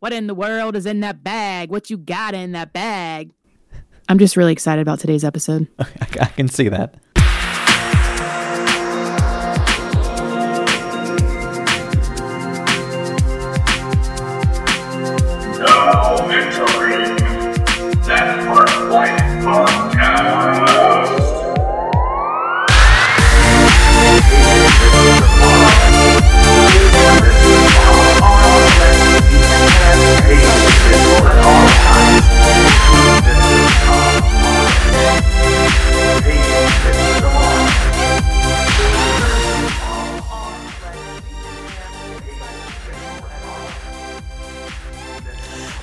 What in the world is in that bag? What you got in that bag? I'm just really excited about today's episode. I, can see that.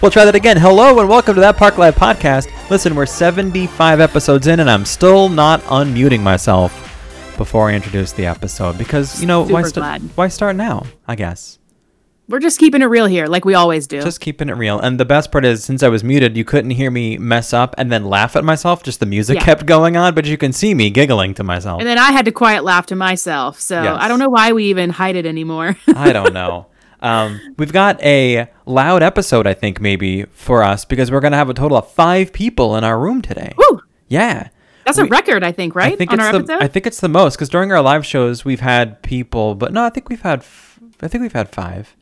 We'll try that again. Hello and welcome to that Park Life podcast. Listen, we're 75 episodes in and I'm still not unmuting myself before I introduce the episode because, you know, why, Super glad. why start now? I guess. We're just keeping it real here, like we always do. Just keeping it real. And the best part is, since I was muted, you couldn't hear me mess up and then laugh at myself. Just the music Yeah. kept going on, but you can see me giggling to myself. and then I had to quiet laugh to myself. So Yes. I don't know why we even hide it anymore. I don't know. Um, we've got a loud episode, I think, maybe for us because we're going to have a total of five people in our room today. Woo! Yeah. That's a record, I think, right? I think On it's our the episode? I think it's the most because during our live shows we've had people, but no, I think we've had f- I think we've had five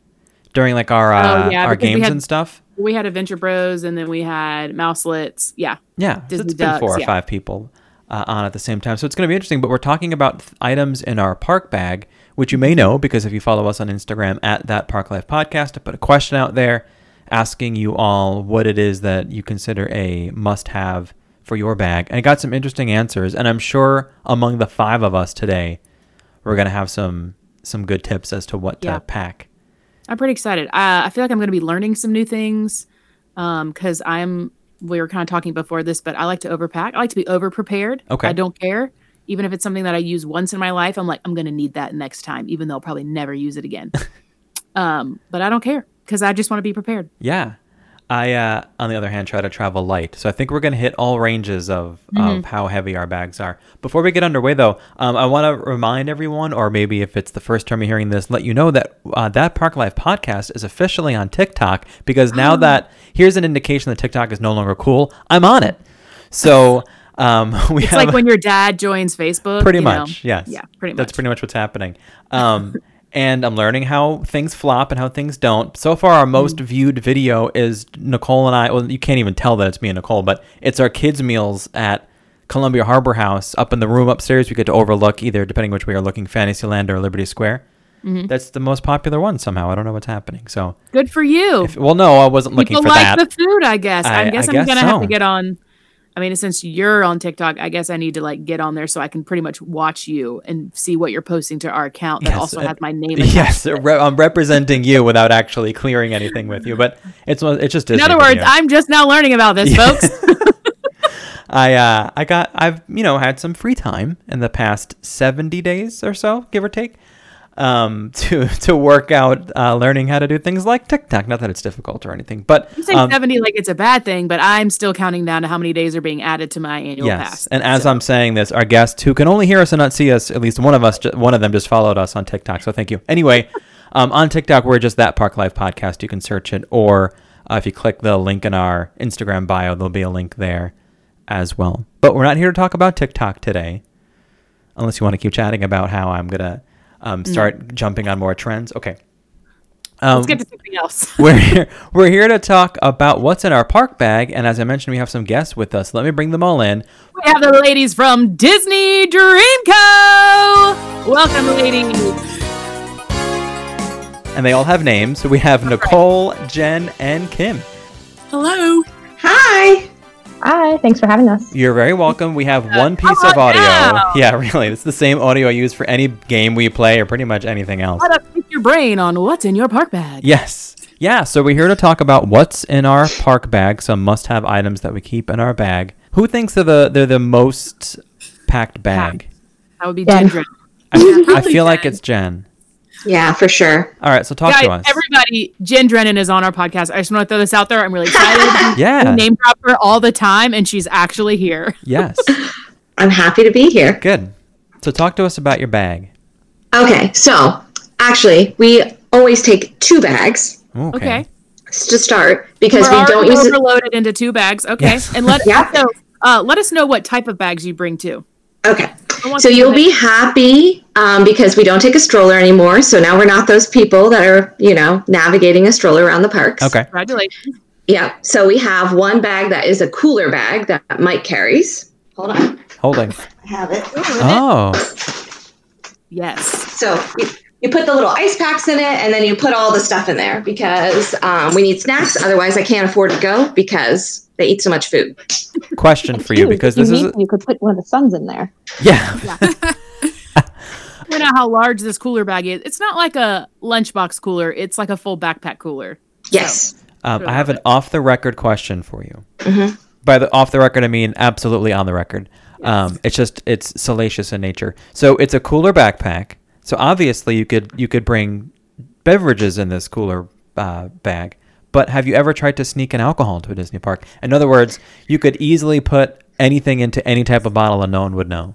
during like our uh, Oh, yeah, our games had- and stuff. we had Adventure Bros and then we had Mouselets. Yeah. Yeah, so Disney it's been four or yeah. five people uh, on at the same time, so it's going to be interesting. But we're talking about th- items in our park bag, which you may know because if you follow us on Instagram at that Park Life Podcast, I put a question out there asking you all what it is that you consider a must-have for your bag, and I got some interesting answers. And I'm sure among the five of us today, we're going to have some some good tips as to what Yeah. to pack. I'm pretty excited. Uh, I feel like I'm going to be learning some new things because I'm. We were kind of talking before this, but I like to overpack. I like to be over prepared. Okay. I don't care. Even if it's something that I use once in my life, I'm like, I'm going to need that next time, even though I'll probably never use it again. um, but I don't care because I just want to be prepared. Yeah. I, uh, on the other hand, try to travel light. So I think we're going to hit all ranges of, Mm-hmm. of how heavy our bags are. Before we get underway, though, um, I want to remind everyone, or maybe if it's the first time you're hearing this, let you know that uh, that Park Life podcast is officially on TikTok because now that here's an indication that TikTok is no longer cool, I'm on it. So um, we It's have like when your dad joins Facebook. pretty you know? much yes Yeah, pretty much. that's pretty much what's happening um and i'm learning how things flop and how things don't so far our most Mm. viewed video is nicole and i well you can't even tell that it's me and nicole but it's our kids meals at columbia harbor house up in the room upstairs we get to overlook either depending which way you're looking fantasyland or liberty square Mm-hmm. that's the most popular one somehow i don't know what's happening so Good for you. if, well no i wasn't looking People for like that the food, I guess. I, I- guess I I'm gonna have to get on. I mean, since you're on TikTok, I guess I need to like get on there so I can pretty much watch you and see what you're posting to our account that Yes, also uh, has my name. yes re- i'm representing you without actually clearing anything with you but it's it's just In other words. I'm just now learning about this, folks. I uh, I got I've you know had some free time in the past seventy days or so, give or take, um, to to work out uh, learning how to do things like TikTok. Not that it's difficult or anything, but You say um, 70 like it's a bad thing, but I'm still counting down to how many days are being added to my annual yes. pass. And as I'm saying this, our guest who can only hear us and not see us, at least one of us, one of them just followed us on TikTok. So thank you. Anyway, um, on TikTok we're just that Park Life Podcast. You can search it, or uh, if you click the link in our Instagram bio, there'll be a link there as well. But we're not here to talk about TikTok today, unless you want to keep chatting about how I'm gonna um, start jumping on more trends. Okay. Um, Let's get to something else. we're here, we're here to talk about what's in our park bag, and as I mentioned, we have some guests with us. Let me bring them all in. we have the ladies from Disney Dream Co. Welcome, ladies. and they all have names. So we have Nicole, Jen, and Kim. Hello. Hi. Hi, thanks for having us. You're very welcome. We have one piece of audio. now? Yeah, really. It's the same audio I use for any game we play or pretty much anything else. Let us pick your brain on what's in your park bag. Yes. Yeah, so we're here to talk about what's in our park bag, some must-have items that we keep in our bag. Who thinks they're the they're the most packed bag? That would be Jen. Jen. I, I Probably feel like it's Jen. Yeah, for sure. All right, so talk Guys, to us. everybody, Jen Drennan is on our podcast. I just want to throw this out there. I'm really excited. Yeah. We name drop her all the time, and she's actually here. yes. I'm happy to be here. Good. So talk to us about your bag. Okay, so actually, we always take two bags. Okay. Okay. to start because We're we don't already use it. overloaded into two bags. Okay, Yes. and let Yeah. also, uh, let us know what type of bags you bring too. Okay. I want So you'll know be happy um, because we don't take a stroller anymore. So now we're not those people that are, you know, navigating a stroller around the parks. Okay. Congratulations. Yeah. So we have one bag that is a cooler bag that Mike carries. Hold on. Holding. I have it. Oh, Yes. So you, you put the little ice packs in it and then you put all the stuff in there because um, we need snacks. Otherwise, I can't afford to go because they eat so much food. question for you because this you is need, you could put one of the suns in there. yeah. Point out how large this cooler bag is. It's not like a lunchbox cooler. It's like a full backpack cooler. Yes. Um, I have an off the record question for you. Mhm. By the off the record, I mean absolutely on the record. Um, it's just it's salacious in nature. So it's a cooler backpack. So obviously you could you could bring beverages in this cooler uh, bag. But have you ever tried to sneak an alcohol into a Disney park? In other words, you could easily put anything into any type of bottle and no one would know.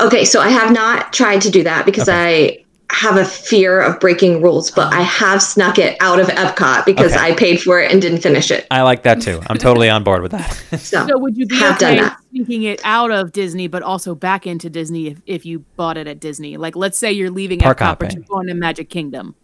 Okay. So I have not tried to do that because I have a fear of breaking rules, but I have snuck it out of Epcot because Okay. I paid for it and didn't finish it. I like that too. I'm totally on board with that. So, So would you be Have done okay that. sneaking it out of Disney, but also back into Disney if, if you bought it at Disney? Like, let's say you're leaving Park Epcot, but hopping. you're going to Magic Kingdom.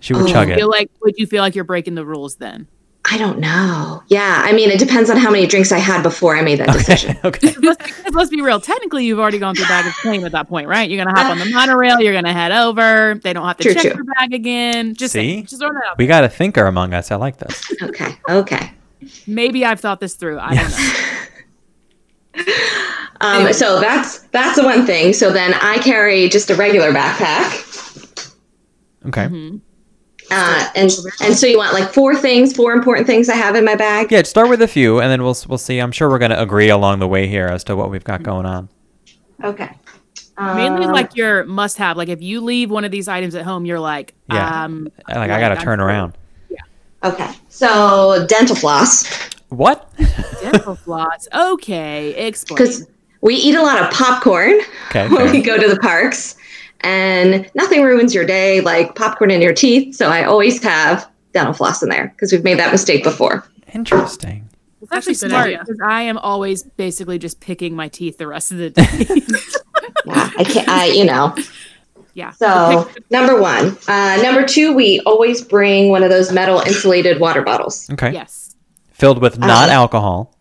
she would Oh. chug it. Feel like would you feel like you're breaking the rules then? I don't know. Yeah. I mean, it depends on how many drinks I had before I made that decision. okay. let's, because let's be real. Technically, you've already gone through baggage claim at that point, right? You're gonna hop on the monorail. You're gonna head over. They don't have to True, check true. your bag again. Just See? saying, just throwing that out. We got a thinker among us. I like this. Okay. Okay. Maybe I've thought this through. I don't know. Um, Anyway. So that's that's the one thing. So then I carry just a regular backpack, Okay. Mhm. Uh, and and so you want like four things, four important things I have in my bag. Yeah, start with a few, and then we'll we'll see. I'm sure we're going to agree along the way here as to what we've got going on. Okay. Mainly Um, like your must-have. Like if you leave one of these items at home, you're like, Yeah. um, Like I got to I'm turn full. around. Okay. So dental floss What? dental floss. Okay, explain. because we eat a lot of popcorn Okay. when we go to the parks, and nothing ruins your day like popcorn in your teeth. So I always have dental floss in there because we've made that mistake before. Interesting. It's actually That's smart because I am always basically just picking my teeth the rest of the day. Yeah, I can't. I you know. yeah. So number one, uh, number two, we always bring one of those metal insulated water bottles Okay. yes. Filled with not Uh, alcohol.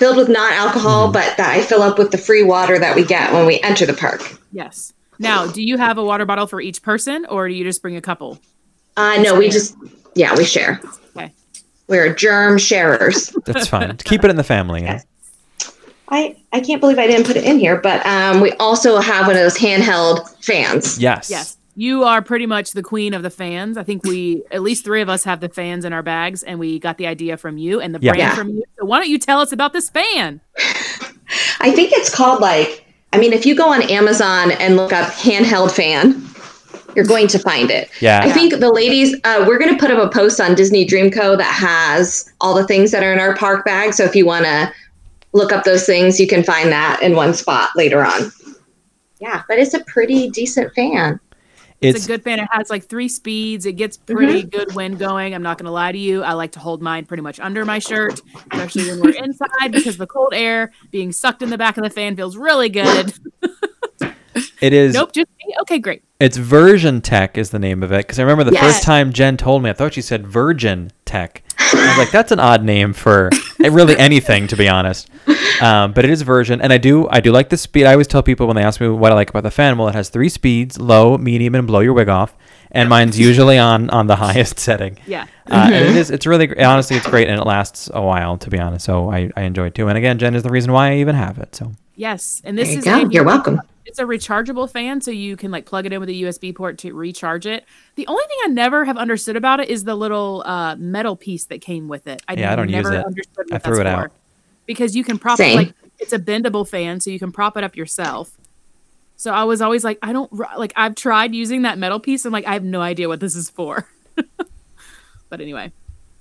filled with not alcohol, but that I fill up with the free water that we get when we enter the park. Yes. Now, do you have a water bottle for each person, or do you just bring a couple? Uh, no, we just yeah we share. Okay. We're germ sharers. That's fine. Keep it in the family. You know? I I can't believe I didn't put it in here, but um, we also have one of those handheld fans. Yes. Yes. You are pretty much the queen of the fans. I think we, at least three of us, have the fans in our bags, and we got the idea from you and the Yeah. brand Yeah. from you. So why don't you tell us about this fan? I think it's called like I mean, if you go on Amazon and look up handheld fan, you're going to find it. Yeah. I think the ladies, uh, we're going to put up a post on Disney Dreamco that has all the things that are in our park bag. So if you want to look up those things, you can find that in one spot later on. Yeah, but it's a pretty decent fan. It's, It's a good fan. It has like three speeds. It gets mm-hmm. pretty good wind going. I'm not going to lie to you. I like to hold mine pretty much under my shirt, especially when we're inside because the cold air being sucked in the back of the fan feels really good. it is nope, just me. Okay, great. it's Version Tech is the name of it because I remember the Yes. first time Jen told me I thought she said Virgin Tech. I was like that's an odd name for really anything to be honest. Um, but it is a Version and I do I do like the speed. I always tell people when they ask me what I like about the fan, well it has three speeds: low, medium, and blow your wig off. And mine's usually on on the highest setting. Yeah. Uh, and it is. It's really honestly, it's great, and it lasts a while. To be honest, so I, I enjoy it too. And again, Jen is the reason why I even have it. So Yes, and There this you is go. You're welcome. It's a rechargeable fan, so you can like plug it in with a USB port to recharge it. The only thing I never have understood about it is the little uh, metal piece that came with it. I Yeah, I don't use it. understood I threw that's it out. because you can prop Same. it like it's a bendable fan, so you can prop it up yourself. So I was always like, I don't like. I've tried using that metal piece, and like I have no idea what this is for. but anyway,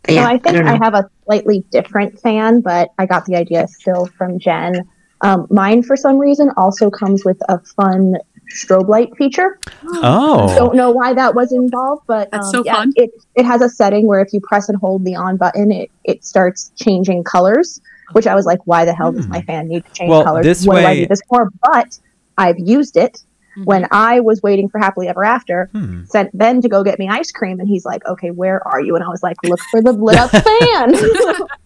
Yeah, so I think don't I, have a slightly different fan, but I got the idea still from Jen. Um, mine, for some reason, also comes with a fun strobe light feature. Oh, Don't know why that was involved, but That's um, so yeah, fun. It it has a setting where if you press and hold the on button, it it starts changing colors. Which I was like, why the hell does Hmm. my fan need to change Well, colors? this what do I need this for? But I've used it Mhm. when I was waiting for Happily Ever After. Hmm. Sent Ben to go get me ice cream, and he's like, "Okay, where are you?" And I was like, "Look for the lit up fan."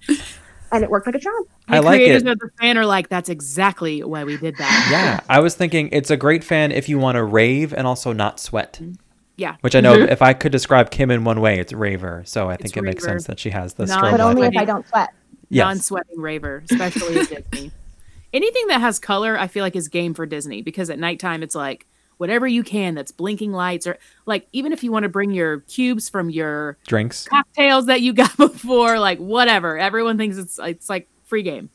and it worked like a charm. I The like creators it. of the fan are like, that's exactly why we did that. Yeah, I was thinking it's a great fan if you want to rave and also not sweat. Yeah. Which I know mm-hmm. if I could describe Kim in one way, it's raver. So I think It's it makes sense that she has the Not- strobe But light. only if I don't sweat. Yes. non-sweating raver, especially at Disney. Anything that has color, I feel like is game for Disney because at nighttime it's like whatever you can that's blinking lights or like even if you want to bring your cubes from your Drinks. cocktails that you got before, like whatever. Everyone thinks it's it's like free game.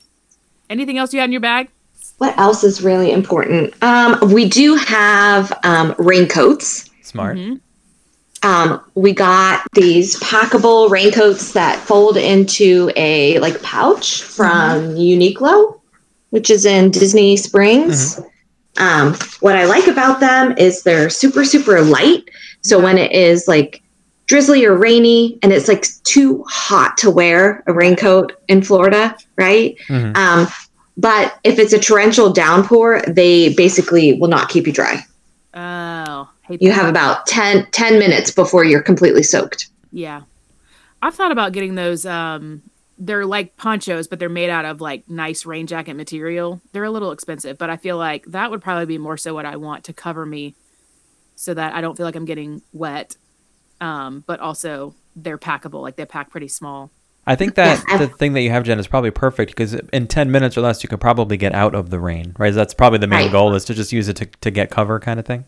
Anything else you had in your bag? What else is really important? Um, we do have um, raincoats. Smart. Mhm. Um, we got these packable raincoats that fold into a like pouch from Uniqlo, which is in Disney Springs. Um, what I like about them is they're super super light. So when it is like drizzly or rainy and it's like too hot to wear a raincoat in Florida, right? Mhm. Um, but if it's a torrential downpour, they basically will not keep you dry. Oh, You that. have about 10, 10 minutes before you're completely soaked. Yeah. I've thought about getting those um they're like ponchos but they're made out of like nice rain jacket material. They're a little expensive, but I feel like that would probably be more so what I want to cover me so that I don't feel like I'm getting wet. Um but also they're packable, like they pack pretty small. I think that Yeah, the thing that you have, Jen, is probably perfect because in 10 minutes or less, you could probably get out of the rain, right? That's probably the main Right. goal is to just use it to, to get cover kind of thing.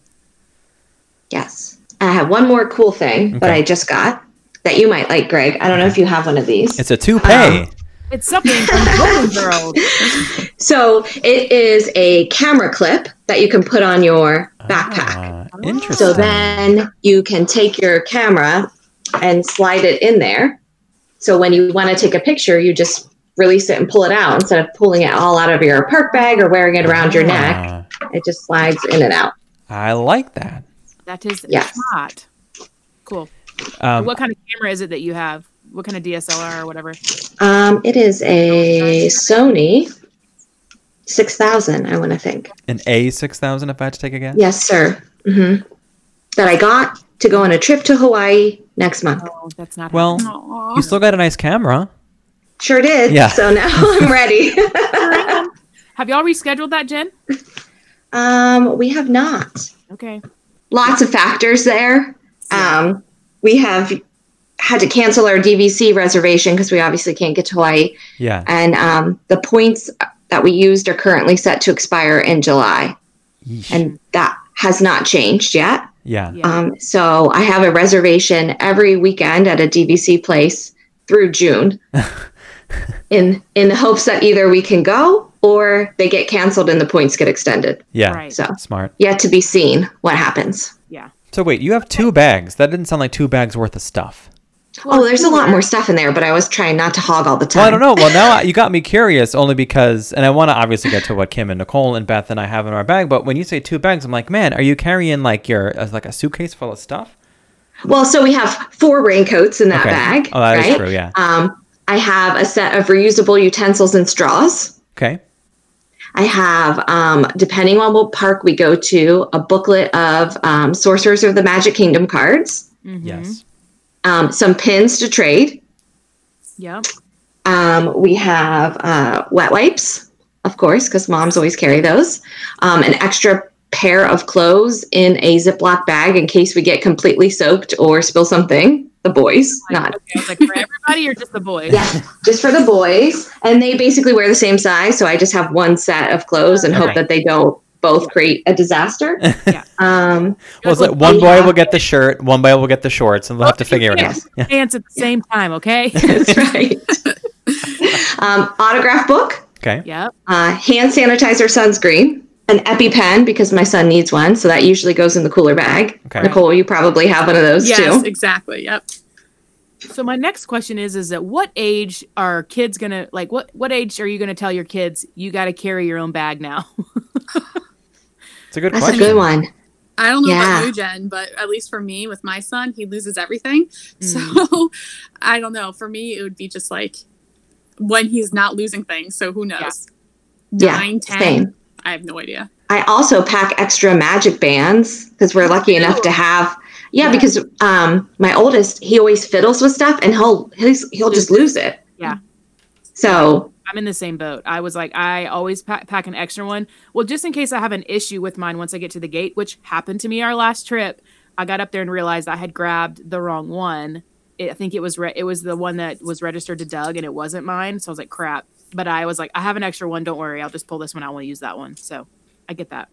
Yes. I have one more cool thing that I just got that you might like, Greg. I don't know if you have one of these. It's a toupee. Um, It's something from Golden Girls. So it is a camera clip that you can put on your backpack. Ah, Oh. interesting. So then you can take your camera and slide it in there. So when you want to take a picture, you just release it and pull it out instead of pulling it all out of your park bag or wearing it around your neck. Ah, It just slides in and out. I like that. That is Yes. hot. Cool. Um, what kind of camera is it that you have? What kind of DSLR or whatever? Um, it is a Sony 6000, I want to think. an A6000 if I had to take a guess? Yes, sir. hmm That I got to go on a trip to Hawaii next month. Oh, that's not Well, Aw. you still got a nice camera. Sure did. Yeah. So now I'm ready. Have y'all rescheduled that, Jen? um, we have not. Okay. Lots of factors there. Um, we have had to cancel our DVC reservation because we obviously can't get to Hawaii. Yeah. And um, the points that we used are currently set to expire in July. Yeesh. And that has not changed yet. yeah. Yeah. Um, so I have a reservation every weekend at a DVC place through June, in in the hopes that either we can go or they get canceled and the points get extended. Yeah. Right. So Smart. yet to be seen what happens. So wait, you have two bags. That didn't sound like two bags worth of stuff. oh, there's a lot more stuff in there, but I was trying not to hog all the time. Well, I don't know. Well, now you got me curious only because, and I want to obviously get to what Kim and Nicole and Beth and I have in our bag. But when you say two bags, I'm like, man, are you carrying like your uh, like a suitcase full of stuff? Well, so we have four raincoats in that Okay. bag. Oh, that is right? true, yeah. Um, I have a set of reusable utensils and straws. Okay. I have, um, depending on what park we go to, a booklet of um, Sorcerers of the Magic Kingdom cards, Mhm. Yes. um, some pins to trade. Yep. Um, we have uh, wet wipes, of course, because moms always carry those. Um, an extra pair of clothes in a Ziploc bag in case we get completely soaked or spill something. The boys, not Okay. It's like for everybody or just the boys? Yeah, just for the boys. And they basically wear the same size. So I just have one set of clothes and hope Okay. that they don't both create a disaster. Yeah. Um, Well, it's like one boy will get the shirt, one boy will get the shorts, and they'll have to figure it out. Yes. Yeah. Dance at the same time, okay? that's right. um, autograph book, Okay. yep. uh, hand sanitizer sunscreen, an EpiPen because my son needs one. So that usually goes in the cooler bag. Okay. Nicole, you probably have one of those yes, too. exactly. Yep. So my next question is: Is at what age are kids gonna like? What what age are you gonna tell your kids you got to carry your own bag now? It's a good That's question. a good one. I don't know Yeah. about you, Jen, but at least for me, with my son, he loses everything. Mm. So I don't know. For me, it would be just like when he's not losing things. So who knows? Yeah, Nine, ten. same. I have no idea. I also pack extra magic bands because we're lucky enough to have. Yeah, Yeah. because um, my oldest he always fiddles with stuff and he'll he's, he'll just lose it. Yeah. So I'm in the same boat. I was like, I always pa- pack an extra one. Well, just in case I have an issue with mine once I get to the gate, which happened to me our last trip. I got up there and realized I had grabbed the wrong one. It, I think it was re- it was the one that was registered to Doug, and it wasn't mine. So I was like, crap. But I was like, I have an extra one. Don't worry, I'll just pull this one. I want to use that one. So I get that.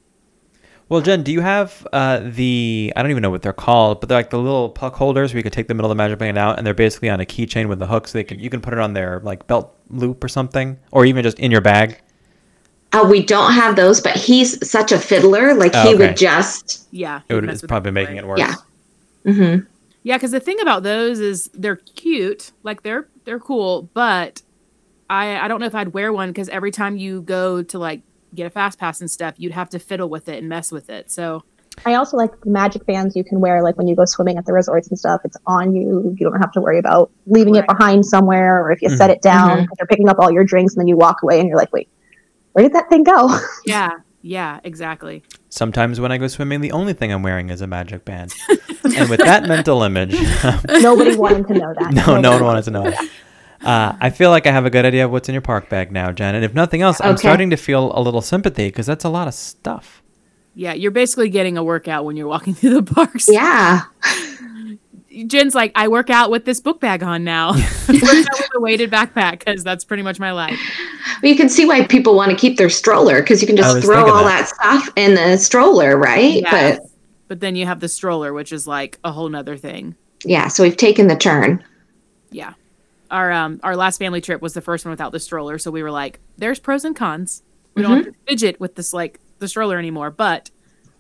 Well, Jen, do you have uh, the I don't even know what they're called, but they're like the little puck holders where you can take the middle of the magic band out, and they're basically on a keychain with the hook, so they can you can put it on their like belt loop or something, or even just in your bag. uh, we don't have those, but he's such a fiddler. Like Oh, he okay. would just Yeah, It he'd it's probably that making way. it worse. yeah. Mm-hmm. Yeah, because the thing about those is they're cute, like they're they're cool, but I I don't know if I'd wear one because every time you go to like get a fast pass and stuff, you'd have to fiddle with it and mess with it. So I also like the magic bands you can wear, like when you go swimming at the resorts and stuff. It's on you. You don't have to worry about leaving Right. it behind somewhere, or if you set it down, Mhm. because you're picking up all your drinks and then you walk away and you're like, wait, where did that thing go? yeah, yeah, exactly. Sometimes when I go swimming, the only thing I'm wearing is a magic band, and with that mental image, Nobody wanted to know that. no, no one wanted to know. That. Uh, I feel like I have a good idea of what's in your park bag now, Jen. And if nothing else, I'm starting to feel a little sympathy because that's a lot of stuff. Yeah, you're basically getting a workout when you're walking through the parks. Yeah. Jen's like, I work out with this book bag on now. I work out with a weighted backpack because that's pretty much my life. But you can see why people want to keep their stroller because you can just throw all that. that. stuff in the stroller, right? Yeah. But But then you have the stroller, which is like a whole nother thing. yeah, so we've taken the turn. Yeah. Our um our last family trip was the first one without the stroller, so we were like, there's pros and cons. We don't have to fidget with this like the stroller anymore, but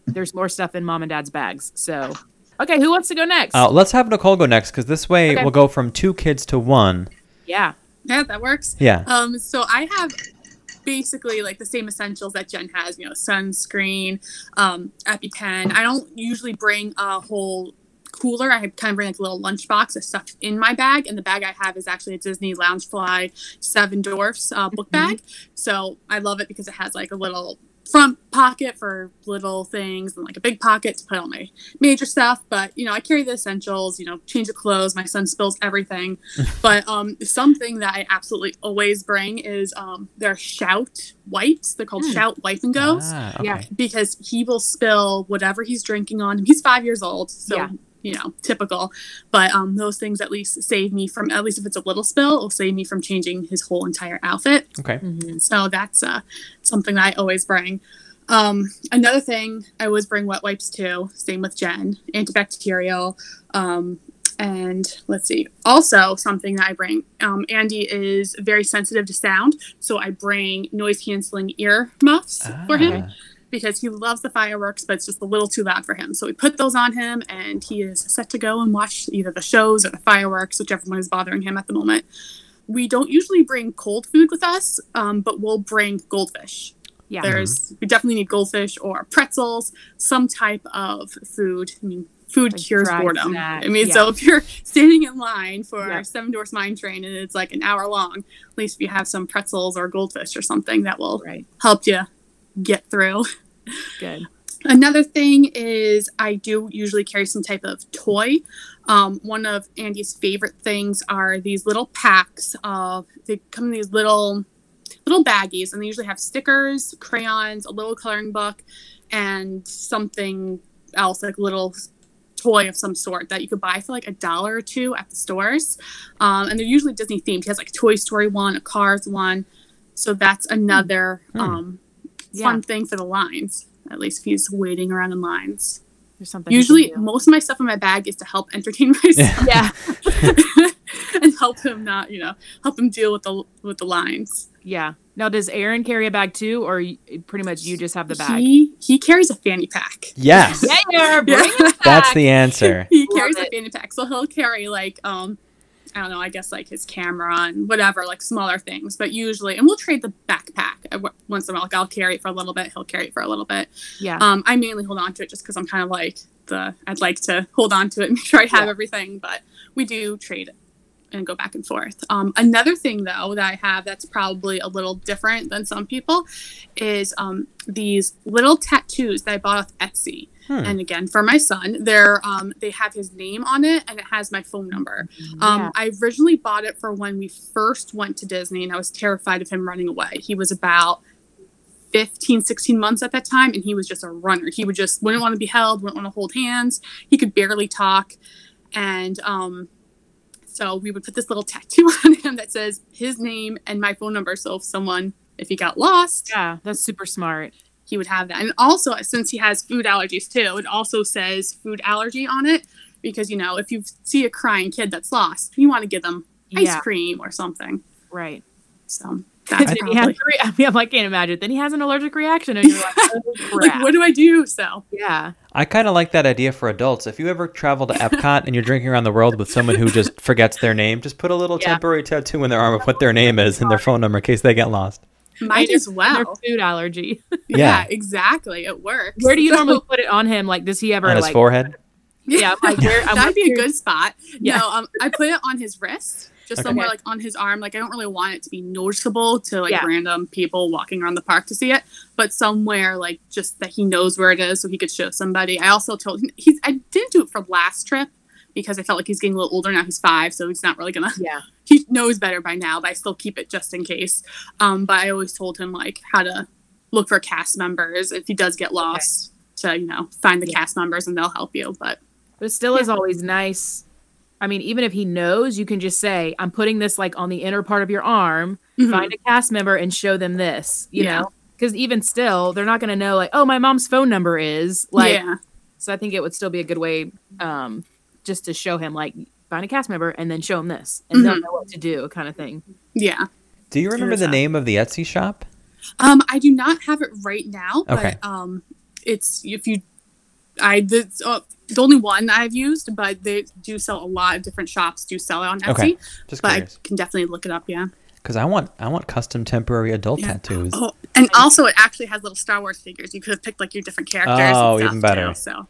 there's more stuff in mom and dad's bags. So okay, who wants to go next? Uh, let's have Nicole go next because this way Okay. we'll go from two kids to one. yeah. Yeah, that works. Yeah. Um, so I have basically like the same essentials that Jen has, you know, sunscreen, um, EpiPen. I don't usually bring a whole cooler. I kind of bring like a little lunchbox of stuff in my bag, and the bag I have is actually a Disney Loungefly Seven Dwarfs uh, book bag. So I love it because it has like a little front pocket for little things and like a big pocket to put all my major stuff but you know i carry the essentials you know change of clothes my son spills everything but um something that i absolutely always bring is um their shout wipes they're called Hmm. shout wipe and goes Ah, okay. Yeah. because he will spill whatever he's drinking on him he's five years old so Yeah. You know typical but um those things at least save me from at least if it's a little spill it'll save me from changing his whole entire outfit Okay. Mhm. so that's uh, something that I always bring. Um, another thing, I always bring wet wipes too. Same with Jen, antibacterial. Um, and let's see, also something that I bring. Um, Andy is very sensitive to sound, so I bring noise canceling ear muffs for him Ah. Because he loves the fireworks, but it's just a little too loud for him. So we put those on him, and he is set to go and watch either the shows or the fireworks, whichever one is bothering him at the moment. We don't usually bring cold food with us, um, but we'll bring goldfish. Yeah. There's we definitely need goldfish or pretzels, some type of food. I mean, food Like cures boredom. snack, I mean, yeah. so if you're standing in line for Yeah. Seven Dwarfs Mine Train and it's like an hour long, at least if you have some pretzels or goldfish or something that will Right. help you get through. Good. Another thing is I do usually carry some type of toy. Um, one of Andy's favorite things are these little packs of they come in these little little baggies and they usually have stickers, crayons, a little coloring book, and something else like a little toy of some sort that you could buy for like a dollar or two at the stores. Um, and they're usually Disney themed. He has like a Toy Story one, a Cars one. So that's another Hmm. um, Yeah. fun thing for the lines. At least if he's waiting around in lines. There's something. Usually, most of my stuff in my bag is to help entertain myself Yeah. and help him not, you know, help him deal with the with the lines. Yeah. Now, does Aaron carry a bag too, or pretty much you just have the bag? He he carries a fanny pack. Yes. Yeah, yeah, bring Yeah. it That's the answer. He Love carries it. a fanny pack, so he'll carry like um I don't know, I guess like his camera and whatever, like smaller things. But usually, and we'll trade the backpack uh, once in a while. Like I'll carry it for a little bit, he'll carry it for a little bit. Yeah. Um, I mainly hold on to it just because I'm kind of like the I'd like to hold on to it and make sure I have Yeah. everything. But we do trade it and go back and forth. Um, another thing though that I have that's probably a little different than some people is um, these little tattoos that I bought off Etsy. Hmm. And again, for my son, they're um, they have his name on it and it has my phone number. Um, Yeah. I originally bought it for when we first went to Disney, and I was terrified of him running away. He was about 15, 16 months at that time, and he was just a runner. He would just wouldn't want to be held, wouldn't want to hold hands. He could barely talk, and um, so we would put this little tattoo on him that says his name and my phone number. So if someone, if he got lost, Yeah, that's super smart. He would have that. And also, since he has food allergies too, it also says food allergy on it because you know if you see a crying kid that's lost, you want to give them ice Yeah. cream or something. Right. So that's Then he has, probably a re- I mean, I can't imagine. Then he has an allergic reaction, and you're like, oh, like, what do I do? So yeah. I kind of like that idea for adults. If you ever travel to Epcot and you're drinking around the world with someone who just forgets their name, just put a little Yeah. temporary tattoo in their arm of what their name is and their phone number in case they get lost. Might as well. Their food allergy. Yeah. Yeah. exactly. It works. Where do you So- normally put it on him? Like, does he ever On his like? forehead. Yeah, I'm like, where, That'd be a good spot. Yeah. No, um, I put it on his wrist, just Okay. somewhere like on his arm. Like I don't really want it to be noticeable to like Yeah. random people walking around the park to see it, but somewhere like just that he knows where it is, so he could show somebody. I also told him he's. I didn't do it for last trip because I felt like he's getting a little older now. He's five, so he's not really gonna. Yeah. He knows better by now, but I still keep it just in case. Um, but I always told him like how to look for cast members if he does get lost. To you know, find the Yeah. cast members and they'll help you. But But it still is always nice. I mean, even if he knows, you can just say, "I'm putting this like on the inner part of your arm. Mhm. Find a cast member and show them this." You Yeah. know, because even still, they're not going to know like, "Oh, my mom's phone number is like." yeah. So I think it would still be a good way, um, just to show him like find a cast member and then show him this, and they'll Mhm. know what to do, kind of thing. Yeah. Do you remember the name of the Etsy shop? Um, I do not have it right now, Okay. but um, it's if you, I the uh, the only one I've used, but they do sell a lot of different shops do sell it on Etsy. Okay. Just But I curious. can definitely look it up. Yeah. Because I want I want custom temporary adult Yeah. tattoos. Oh, and also it actually has little Star Wars figures. You could have picked like your different characters. Oh, and stuff, even better. Too, so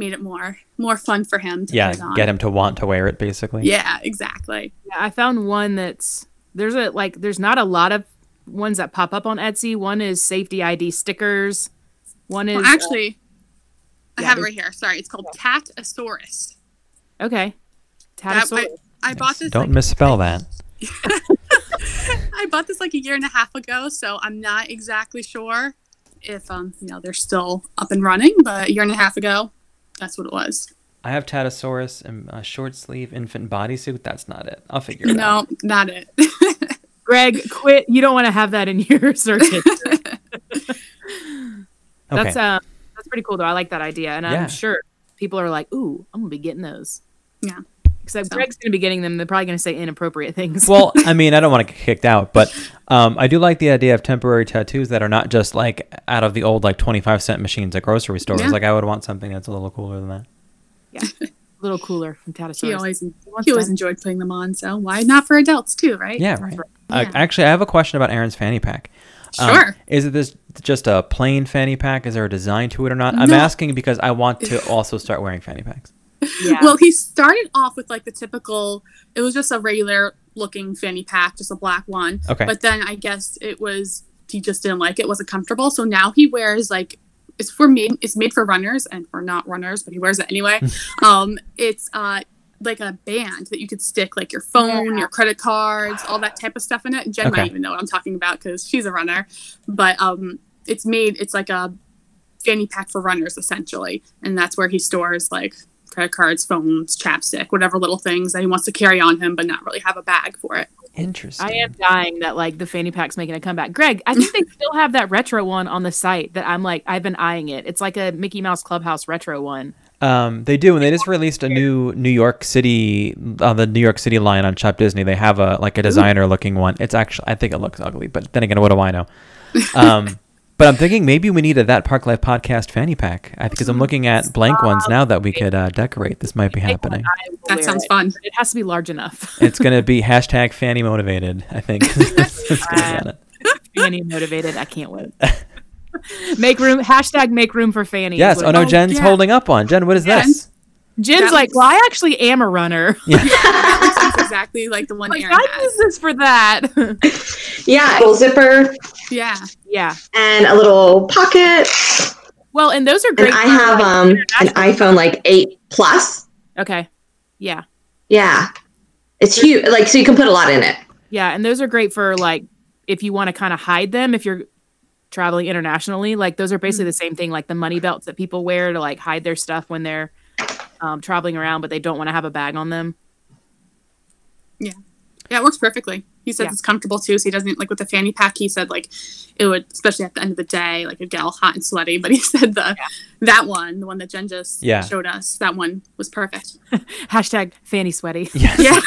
made it more more fun for him. To yeah, put on. get him to want to wear it basically. Yeah, exactly. Yeah, I found one that's there's a like there's not a lot of ones that pop up on Etsy. One is safety ID stickers. One is Well, actually, I yeah, have it right here. Sorry, it's called Tatasaurus. uh, okay. That Tatasaurus. way- I bought this. Don't like, misspell that. I bought this like a year and a half ago, so I'm not exactly sure if um you know they're still up and running. But a year and a half ago, that's what it was. I have Tatasaurus and a short sleeve infant bodysuit. That's not it. I'll figure it out. No, not it. Greg, quit. You don't want to have that in your search history. Okay. That's uh that's pretty cool though. I like that idea, and Yeah. I'm sure people are like, "Ooh, I'm gonna be getting those." Yeah. Except So- Greg's gonna be getting them. They're probably gonna say inappropriate things. well, I mean, I don't want to get kicked out, but um, I do like the idea of temporary tattoos that are not just like out of the old like twenty five cent machines at grocery stores. Yeah. Like I would want something that's a little cooler than that. Yeah, a little cooler from Tatasaurus. he always wants he always enjoyed putting them on. So why not for adults too, right? Yeah, right. Yeah. Uh, actually, I have a question about Aaron's fanny pack. Um, Sure. is it this just a plain fanny pack? Is there a design to it or not? I'm asking because I want to also start wearing fanny packs. Yeah. Well, he started off with like the typical. It was just a regular looking fanny pack, just a black one. Okay. But then I guess it was he just didn't like it. wasn't comfortable. So now he wears like it's for made it's made for runners and for not runners, but he wears it anyway. um, it's uh like a band that you could stick like your phone, your credit cards, all that type of stuff in it. Jen Okay. might even know what I'm talking about because she's a runner. But um, it's made it's like a fanny pack for runners essentially, and that's where he stores like credit cards, phones, chapstick, whatever little things that he wants to carry on him, but not really have a bag for it. Interesting. I am dying that like the fanny pack's making a comeback. Greg, I think they still have that retro one on the site that I'm like I've been eyeing it. It's like a Mickey Mouse Clubhouse retro one. Um, they do, and they just released a new New York City, uh, the New York City line on Shop Disney. They have a like a designer looking one. It's actually, I think it looks ugly, but then again, what do I know? Um, But I'm thinking maybe we needed that Park Life podcast fanny pack because I'm looking at blank ones now that we could uh, decorate. This might be happening. That sounds fun. It has to be large enough. It's gonna be hashtag fanny motivated. I think. it's gonna be on it. Fanny motivated. I can't wait. make room. Hashtag make room for Fanny. Yes. Oh no. Jen's yeah. holding up one. Jen, what is Yeah. this? Jen's That like, was- well, I actually am a runner. That's exactly like the one like, Aaron I use has. this for that. Yeah, little zipper Yeah. yeah. and a little pocket. Well, and those are And great. I have like, um an iPhone like 8 plus. Okay. Yeah. Yeah. It's huge. Like so you can put a lot in it. Yeah, and those are great for like if you want to kind of hide them if you're traveling internationally. Like those are basically the same thing, like the money belts that people wear to like hide their stuff when they're um, traveling around, but they don't want to have a bag on them. Yeah, Yeah, it works perfectly. He says Yeah. it's comfortable too, so he doesn't like with the fanny pack. He said like it would, especially at the end of the day, like it'd get all hot and sweaty. But he said the that one, the one that Jen just Yeah. showed us, that one was perfect. Hashtag fanny sweaty. Yes. Yeah,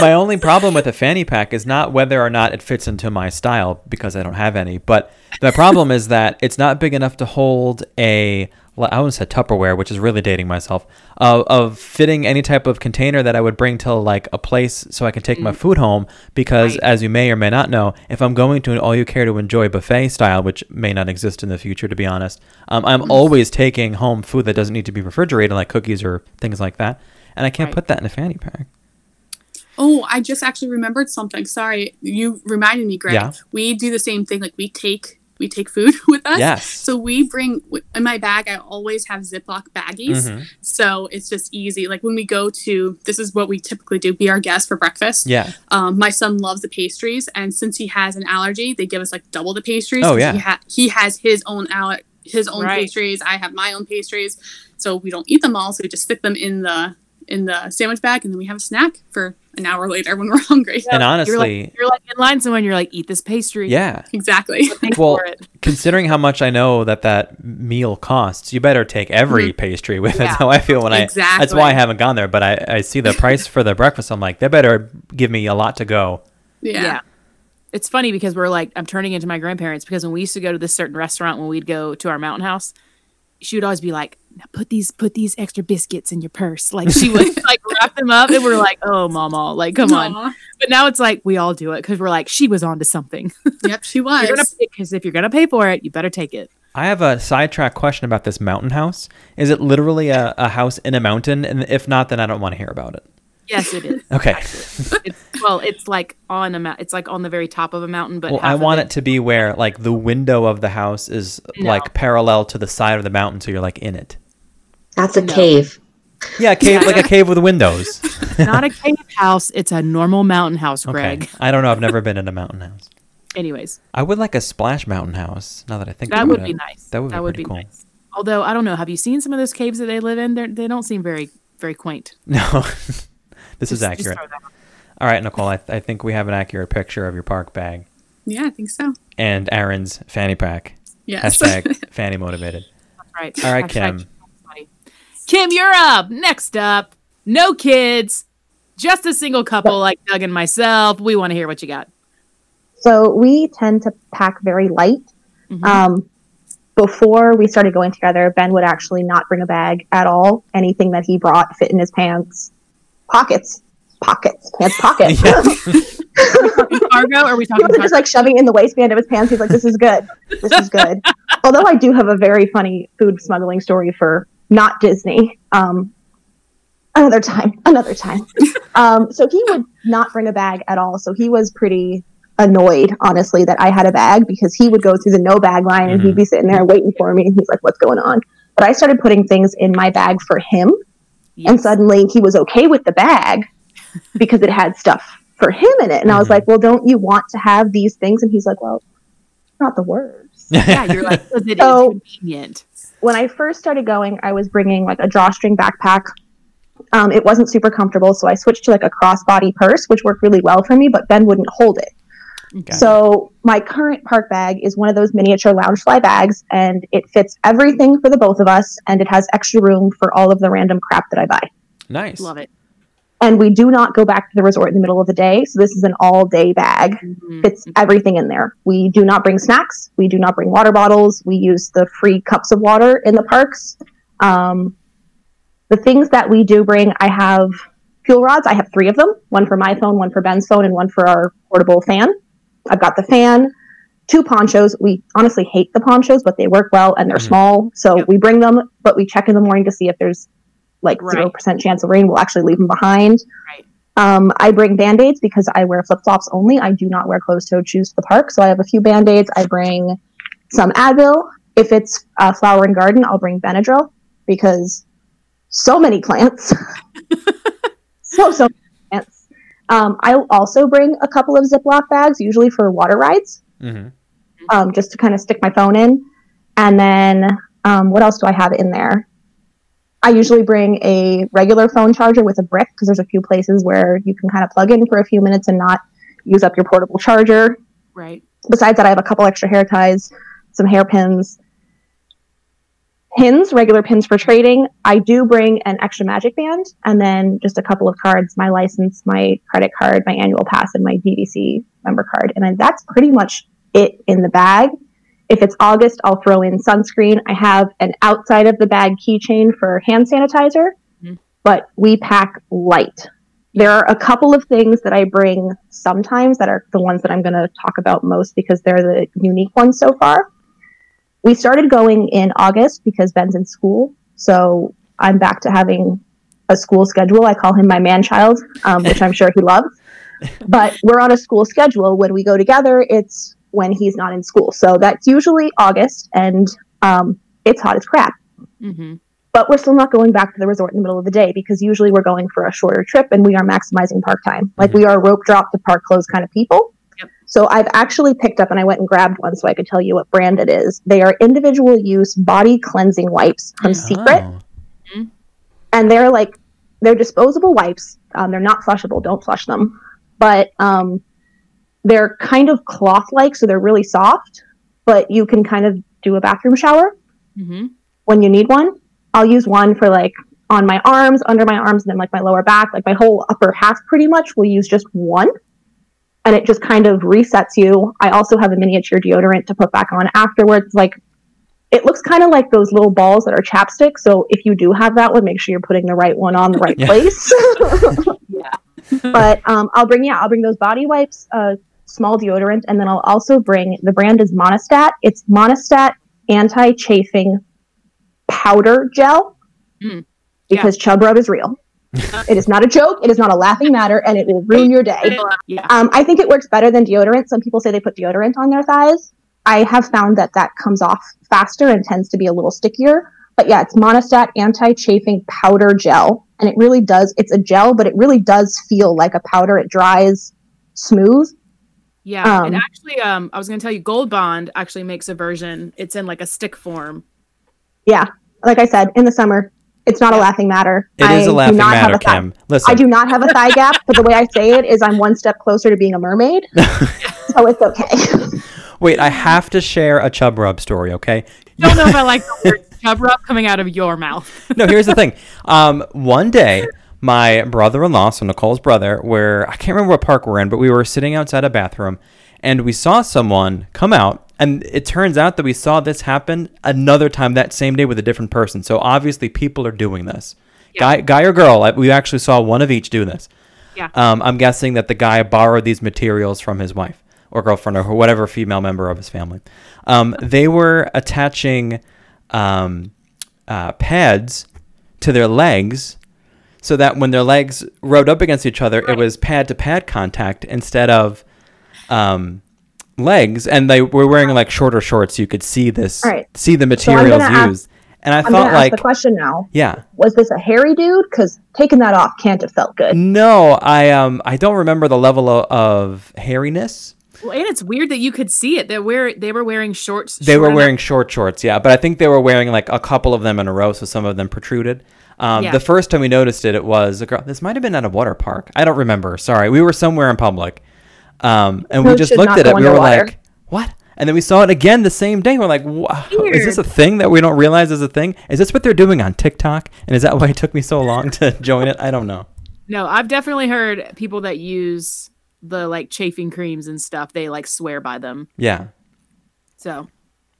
my only problem with a fanny pack is not whether or not it fits into my style because I don't have any, but the problem is that it's not big enough to hold a well, I almost said Tupperware, which is really dating myself, uh, of fitting any type of container that I would bring to like a place so I can take my food home. Because Right. as you may or may not know, if I'm going to an all you care to enjoy buffet style, which may not exist in the future, to be honest, um, I'm always taking home food that doesn't need to be refrigerated, like cookies or things like that, and I can't Right. put that in a fanny pack. Oh, I just actually remembered something. Sorry, you reminded me, Greg. Yeah. We do the same thing. Like we take we take food with us. Yes. So we bring in my bag. I always have Ziploc baggies, Mhm. so it's just easy. Like when we go to this is what we typically do: be our guest for breakfast. Yeah. Um, my son loves the pastries, and since he has an allergy, they give us like double the pastries. Oh, 'cause yeah. He, ha- he has his own aller- his own Right. pastries. I have my own pastries, so we don't eat them all. So we just stick them in the in the sandwich bag, and then we have a snack for an hour later when we're hungry. And You're honestly, like, you're like in line somewhere and you're like, eat this pastry. yeah. Exactly. Well, considering how much I know that that meal costs, you better take every mm-hmm. pastry with it. Yeah. That's how I feel when I. That's why I haven't gone there. But I, I see the price for the breakfast. I'm like, they better give me a lot to go. Yeah. yeah. It's funny because we're like, I'm turning into my grandparents because when we used to go to this certain restaurant when we'd go to our mountain house, she would always be like, now put these put these extra biscuits in your purse. Like she would like wrap them up and we're like, oh mama, like come on. But now it's like we all do it because we're like, she was onto something. Yep, she was. Because if you're gonna pay for it, you better take it. I have a sidetrack question about this mountain house. Is it literally a, a house in a mountain? And if not, then I don't want to hear about it. Yes, it is. Okay. It's, well, it's like on a mount. It's like on the very top of a mountain, but well, I want it to be where like the window of the house is No. like parallel to the side of the mountain, so you're like in it. That's a No. cave. Yeah, a cave like a cave with windows. not a cave house. It's a normal mountain house, Okay. Greg. I don't know. I've never been in a mountain house. Anyways, I would like a splash mountain house. Now that I think that about would it. be nice. That would be nice. that would be cool. nice. Although I don't know, have you seen some of those caves that they live in? They're, they don't seem very very quaint. No, this is Just- just accurate. throw that out. All right, Nicole. I, th- I think we have an accurate picture of your park bag Yeah, I think so. and Aaron's fanny pack. Yes. Hashtag fanny motivated. That's right. All right, Hashtag Kim. Kim, you're up. Next up, no kids, just a single couple like Doug and myself. We want to hear what you got. So we tend to pack very light. Mhm. Um, before we started going together, Ben would actually not bring a bag at all. Anything that he brought fit in his pants pockets, pockets, pants pockets. Yeah. Cargo? Or are we talking? he wasn't just like shoving in the waistband of his pants. He's like, "This is good. This is good." Although I do have a very funny food smuggling story for not Disney. Um, another time, another time. Um, so he would not bring a bag at all. So he was pretty annoyed, honestly, that I had a bag because he would go through the no bag line and Mhm. he'd be sitting there waiting for me, and he's like, "What's going on?" But I started putting things in my bag for him, and suddenly he was okay with the bag because it had stuff for him in it. And I was Mhm. like, well, don't you want to have these things? And he's like, well, not the words. yeah, you're like, because it is So- convenient. When I first started going, I was bringing like a drawstring backpack. Um, it wasn't super comfortable, so I switched to like a crossbody purse, which worked really well for me, but Ben wouldn't hold it. Got it. So my current park bag is one of those miniature loungefly bags, and it fits everything for the both of us, and it has extra room for all of the random crap that I buy. nice. Love it. And we do not go back to the resort in the middle of the day. So this is an all day bag. Mhm. Fits everything in there. We do not bring snacks. We do not bring water bottles. We use the free cups of water in the parks. Um, the things that we do bring, I have fuel rods. I have three of them one for my phone, one for Ben's phone, and one for our portable fan. I've got the fan, two ponchos. We honestly hate the ponchos, but they work well and they're Mhm. small. So Yep. we bring them, but we check in the morning to see if there's like Right. 0% chance of rain. We'll actually leave them behind. Right. Um, I bring band aids because I wear flip flops only. I do not wear closed toed shoes to the park. So I have a few band aids. I bring some Advil. If it's uh, flower and garden, I'll bring Benadryl because so many plants. so, so many plants. Um, I'll also bring a couple of Ziploc bags, usually for water rides, hmm um, just to kind of stick my phone in. And then um, what else do I have in there? I usually bring a regular phone charger with a brick because there's a few places where you can kind of plug in for a few minutes and not use up your portable charger. Right. Besides that, I have a couple extra hair ties, some hairpins, pins, regular pins for trading. I do bring an extra magic band and then just a couple of cards, my license, my credit card, my annual pass, and my DVC member card. And then that's pretty much it in the bag. If it's August, I'll throw in sunscreen. I have an outside of the bag keychain for hand sanitizer, Mhm. but we pack light. There are a couple of things that I bring sometimes that are the ones that I'm going to talk about most because they're the unique ones so far. We started going in August because Ben's in school. So I'm back to having a school schedule. I call him my man child, um, which I'm sure he loves. But we're on a school schedule. When we go together, it's when he's not in school. So that's usually August, and um, it's hot as crap. hmm But we're still not going back to the resort in the middle of the day because usually we're going for a shorter trip and we are maximizing park time. Like we are rope drop to park close kind of people. Yep. So I've actually picked up and I went and grabbed one so I could tell you what brand it is. They are individual use body cleansing wipes from Secret, Oh. and they're like they're disposable wipes. Um, they're not flushable. Don't flush them, but um, they're kind of cloth like, so they're really soft. But you can kind of do a bathroom shower hmm when you need one. I'll use one for like on my arms, under my arms, and then like my lower back, like my whole upper half pretty much will use just one. And it just kind of resets you. I also have a miniature deodorant to put back on afterwards. Like it looks kind of like those little balls that are chapstick. So if you do have that one, make sure you're putting the right one on the right Yeah. place. Yeah. but um, I'll bring yeah, I'll bring those body wipes, uh, small deodorant, and then I'll also bring the brand is Monistat. It's Monistat anti-chafing powder gel Mm. because chub rub is real. It is not a joke. It is not a laughing matter, and it will ruin your day. Yeah. Um, I think it works better than deodorant. Some people say they put deodorant on their thighs. I have found that that comes off faster and tends to be a little stickier. But yeah, it's Monistat anti-chafing powder gel, and it really does. It's a gel, but it really does feel like a powder. It dries smooth. Yeah, and Um, actually, um, I was going to tell you, Gold Bond actually makes a version. It's in like a stick form. Yeah, like I said, in the summer, it's not a laughing matter. It is I a do laughing not have matter, a thigh- Kim. Listen, I do not have a thigh gap, but the way I say it is I'm one step closer to being a mermaid, so it's okay. wait, I have to share a chub rub story, okay? Don't know if I like the word chub rub coming out of your mouth. no, here's the thing. Um, one day, my brother-in-law, so Nicole's brother, where I can't remember what park we're in, but we were sitting outside a bathroom, and we saw someone come out, and it turns out that we saw this happen another time that same day with a different person. So obviously, people are doing this. Yeah. Guy, guy or girl, I- we actually saw one of each do this. Yeah. Um, I'm guessing that the guy borrowed these materials from his wife or girlfriend or whatever female member of his family. Um, they were attaching um, uh, pads to their legs so that when their legs rode up against each other, it was pad to pad contact instead of um, legs. And they were wearing like shorter shorts. You could see this, All right. see the materials gonna ask- used. and I I'm thought like, the question now: yeah. Was this a hairy dude? Because taking that off can't have felt good. No, I um I don't remember the level of, of hairiness. Well, and it's weird that you could see it. They wear they were wearing shorts. They short were enough- wearing short shorts, yeah, but I think they were wearing like a couple of them in a row, so some of them protruded. Um, Yeah. The first time we noticed it, it was a girl. This might have been at a water park. I don't remember. Sorry, we were somewhere in public, um, and we just looked at it. We were like, "What?" And then we saw it again the same day. We're like, "Wow, is this a thing that we don't realize is a thing? Is this what they're doing on TikTok? And is that why it took me so long to join it? I don't know." No, I've definitely heard people that use the like chafing creams and stuff. They like swear by them. Yeah. So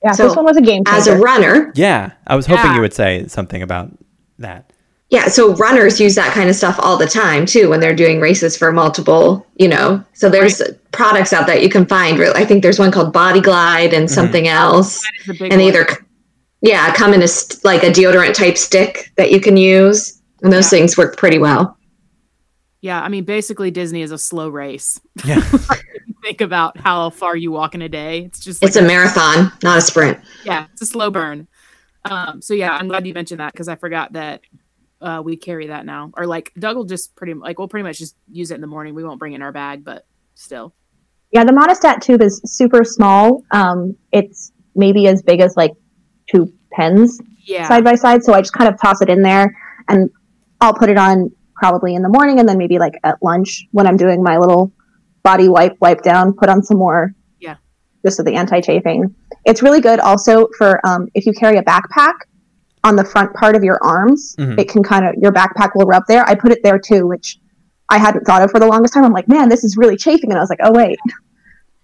Yeah, So, this one was a game As a runner, Yeah. I was hoping Yeah. you would say something about that. Yeah, so runners use that kind of stuff all the time too when they're doing races for multiple, you know. So there's products out that you can find. I think there's one called Body Glide and something else. that is a and they either yeah come in a st- like a deodorant type stick that you can use and those Yeah. things work pretty well Yeah, I mean, basically, Disney is a slow race. Yeah. Think about how far you walk in a day. It's just it's like a marathon not a sprint yeah, it's a slow burn. Um, so yeah, I'm glad you mentioned that because I forgot that uh, we carry that now. Or like Doug will just pretty like we'll pretty much just use it in the morning. We won't bring it in our bag, but still. Yeah, the Monistat tube is super small. Um, it's maybe as big as like two pens Yeah. side by side. So I just kind of toss it in there and I'll put it on probably in the morning and then maybe like at lunch when I'm doing my little body wipe, wipe down, put on some more. Yeah. Just so the anti chafing. It's really good also for um, if you carry a backpack on the front part of your arms, Mhm. it can kind of, your backpack will rub there. I put it there too, which I hadn't thought of for the longest time. I'm like, man, this is really chafing. And I was like, oh, wait.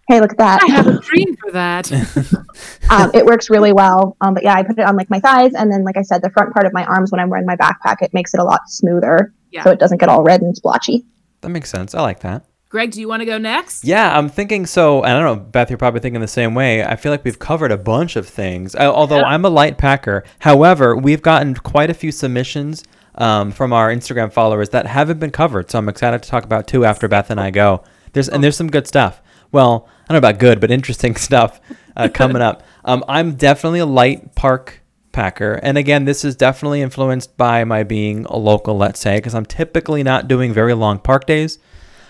Hey, look at that. I have a cream for that. um, it works really well. Um, but yeah, I put it on like my thighs, and then like I said, the front part of my arms when I'm wearing my backpack, it makes it a lot smoother, Yeah. so it doesn't get all red and splotchy. That makes sense. I like that. Greg, do you want to go next? Yeah, I'm thinking so. And I don't know, Beth, you're probably thinking the same way. I feel like we've covered a bunch of things. I, although I'm a light packer, however, we've gotten quite a few submissions um, from our Instagram followers that haven't been covered. So I'm excited to talk about two after Beth and I go. There's and there's some good stuff. Well, I don't know about good, but interesting stuff uh, coming up. Um, I'm definitely a light park packer, and again, this is definitely influenced by my being a local. Let's say, because I'm typically not doing very long park days.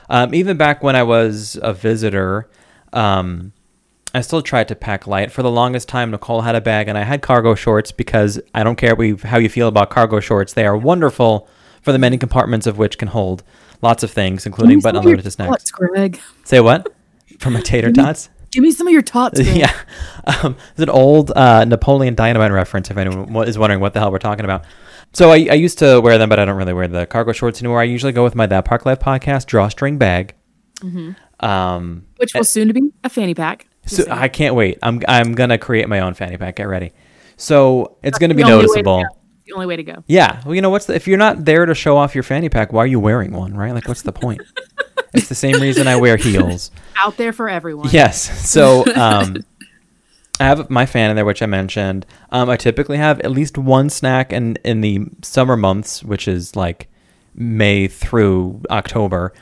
Um, even back when I was a visitor, um, I still tried to pack light. For the longest time, Nicole had a bag, and I had cargo shorts because I don't care how you feel about cargo shorts. They are wonderful for the many compartments of which can hold lots of things, including but unlimited to snacks. Tots, Greg. Say what? From my tater tots? Give me some of your tots. Greg. yeah. Um, it's an old uh, Napoleon Dynamite reference, if anyone is wondering what the hell we're talking about. So I, I used to wear them, but I don't really wear the cargo shorts anymore. I usually go with my That Park Life podcast drawstring bag. Um, Which will soon to be a fanny pack. So saying. I can't wait. I'm I'm gonna create my own fanny pack. Get ready. So it's gonna be to noticeable. the only way to go. Yeah. Well, you know what's the, if you're not there to show off your fanny pack, why are you wearing one, right? Like, what's the point? it's the same reason I wear heels. Out there for everyone. Yes. So um, I have my fan in there, which I mentioned. Um, I typically have at least one snack in in the summer months, which is like May through October.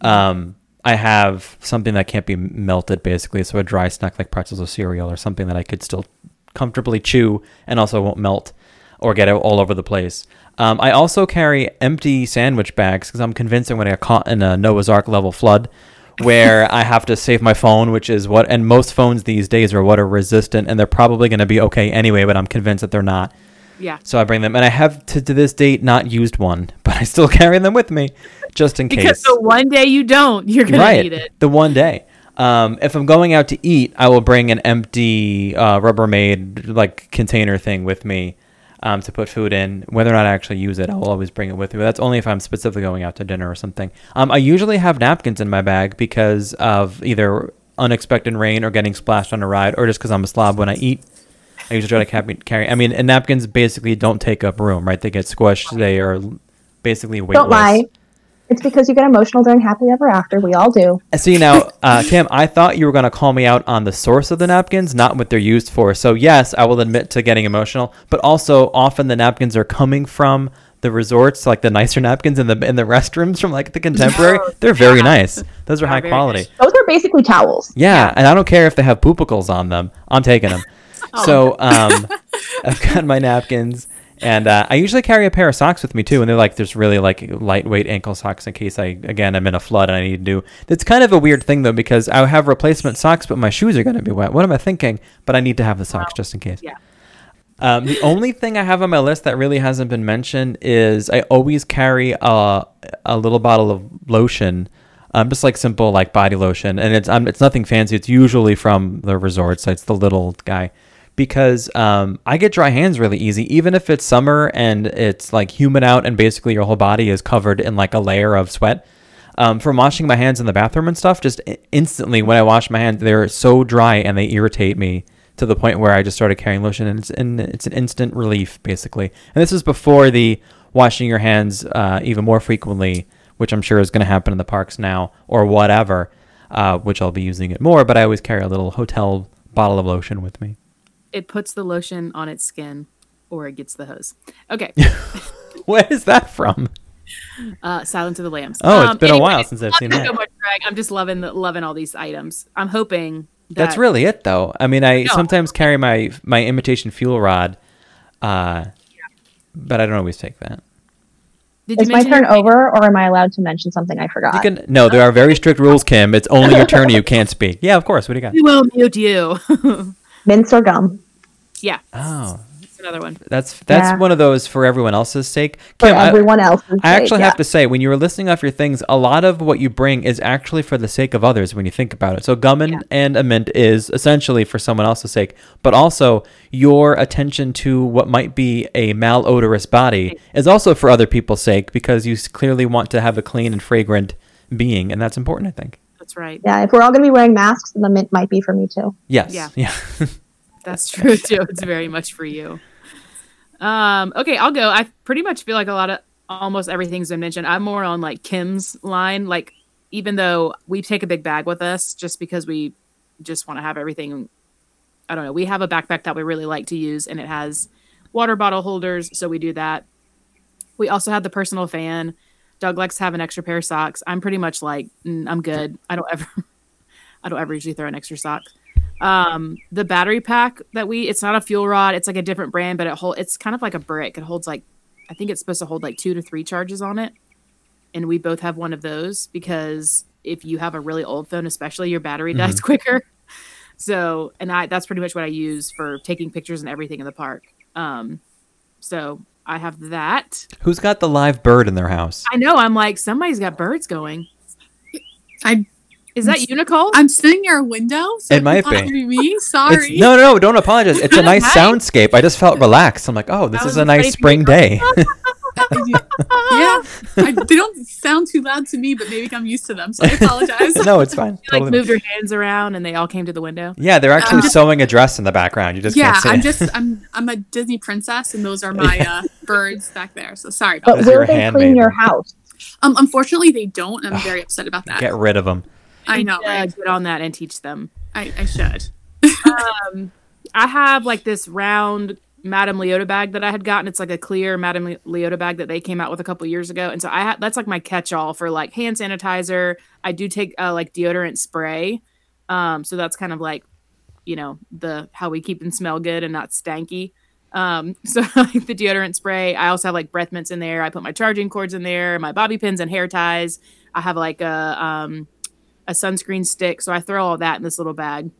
Um, I have something that can't be melted, basically. So a dry snack like pretzels or cereal, or something that I could still comfortably chew and also won't melt or get all over the place. Um, I also carry empty sandwich bags because I'm convinced I'm going to get caught in a Noah's Ark level flood where I have to save my phone, which is what, and most phones these days are water resistant and they're probably going to be okay anyway, but I'm convinced that they're not. Yeah. So I bring them, and I have to, to this date not used one, but I still carry them with me just in Because case Because the one day you don't, you're gonna right. need it. The one day. Um, if I'm going out to eat, I will bring an empty uh, Rubbermaid like container thing with me um, to put food in. Whether or not I actually use it, I will always bring it with me. But that's only if I'm specifically going out to dinner or something. Um, I usually have napkins in my bag because of either unexpected rain or getting splashed on a ride, or just because I'm a slob when I eat. I usually try to carry- carry. I mean, and napkins basically don't take up room, right? They get squished. They are basically weightless. Don't lie. It's because you get emotional during happily ever after. We all do. See now, uh, Kim, I thought you were going to call me out on the source of the napkins, not what they're used for. So yes, I will admit to getting emotional, but also often the napkins are coming from the resorts, like the nicer napkins in the in the restrooms from like the contemporary. They're very nice. Those are Yeah, high quality. nice. Those are basically towels. Yeah, and I don't care if they have poopicles on them. I'm taking them. So um, I've got my napkins, and uh, I usually carry a pair of socks with me too. And they're like, there's really like lightweight ankle socks in case I again I'm in a flood and I need to do. It's kind of a weird thing though because I have replacement socks, but my shoes are going to be wet. What am I thinking? But I need to have the socks just in case. Yeah. Um, the only thing I have on my list that really hasn't been mentioned is I always carry a, a little bottle of lotion, um, just like simple like body lotion, and it's um, it's nothing fancy. It's usually from the resorts. It's the little guy because um, I get dry hands really easy, even if it's summer and it's like humid out and basically your whole body is covered in like a layer of sweat. Um, from washing my hands in the bathroom and stuff, just instantly when I wash my hands, they're so dry and they irritate me to the point where I just started carrying lotion, and it's and it's an instant relief basically. And this is before the washing your hands uh, even more frequently, which I'm sure is going to happen in the parks now or whatever, uh, which I'll be using it more. But I always carry a little hotel bottle of lotion with me. It puts the lotion on its skin, or it gets the hose. Okay. Where is that from? Uh, Silence of the Lambs. Oh, it's Um, been a anyway, while since I've seen that. So much, Greg. I'm just loving the, loving all these items. I'm hoping that That's really it, though. I mean, I No. sometimes carry my my imitation fuel rod, uh, but I don't always take that. Did you Is my turn over, or am I allowed to mention something I forgot? You can no, there are very strict rules, Kim. It's only your turn. You can't speak. Yeah, of course. What do you got? We will mute you. Mints or gum yeah, Oh, it's another one. that's that's Yeah. one of those for everyone else's sake. for Kim, I, everyone else. I actually have to say, when you were listing off your things, a lot of what you bring is actually for the sake of others when you think about it. So, gum and, Yeah. and a mint is essentially for someone else's sake, but also your attention to what might be a malodorous body is also for other people's sake because you clearly want to have a clean and fragrant being, and that's important, I think. That's right. Yeah, if we're all going to be wearing masks, then the mint might be for me too. Yes. Yeah. Yeah. That's true too. It's very much for you. Um, okay, I'll go. I pretty much feel like a lot of almost everything's been mentioned. I'm more on like Kim's line. Like, even though we take a big bag with us just because we just want to have everything. I don't know. We have a backpack that we really like to use, and it has water bottle holders, so we do that. We also have the personal fan. Doug likes to have an extra pair of socks. I'm pretty much like mm, I'm good. I don't ever, I don't ever usually throw an extra sock. Um the battery pack that we it's not a fuel rod. It's like a different brand but it hold it's kind of like a brick. It holds like i think it's supposed to hold like two to three charges on it. And we both have one of those because if you have a really old phone especially your battery dies quicker. So and i that's pretty much what i use for taking pictures and everything in the park. Um so i have that Who's got the live bird in their house? i know i'm like somebody's got birds going I is that Unicole? I'm sitting near a window. So It it might might be. possibly be me. It's, Sorry. no, no, no, don't apologize. It's a nice Nice. soundscape. I just felt relaxed. I'm like, oh, this is a nice spring day. yeah, I, they don't sound too loud to me, but maybe I'm used to them, so I apologize. no, it's fine. She, like Totally. moved her hands around and they all came to the window. Yeah, they're actually I'm sewing a dress in the background. You just yeah, can't see I'm it. just I'm I'm a Disney princess, and those are my uh, birds back there. So sorry about But Because that. you're will a they clean your house? Um, unfortunately, they don't. I'm very upset about that. Get rid of them. I know, Uh, right? get on that and teach them. I, I should. um, I have like this round Madame Leota bag that I had gotten. It's like a clear Madame Le- Leota bag that they came out with a couple years ago, and so I ha- that's like my catch-all for like hand sanitizer. I do take uh, like deodorant spray, um, so that's kind of like you know the how we keep them smell good and not stanky. Um, so like the deodorant spray. I also have like breath mints in there. I put my charging cords in there, my bobby pins and hair ties. I have like a um, a sunscreen stick, so I throw all that in this little bag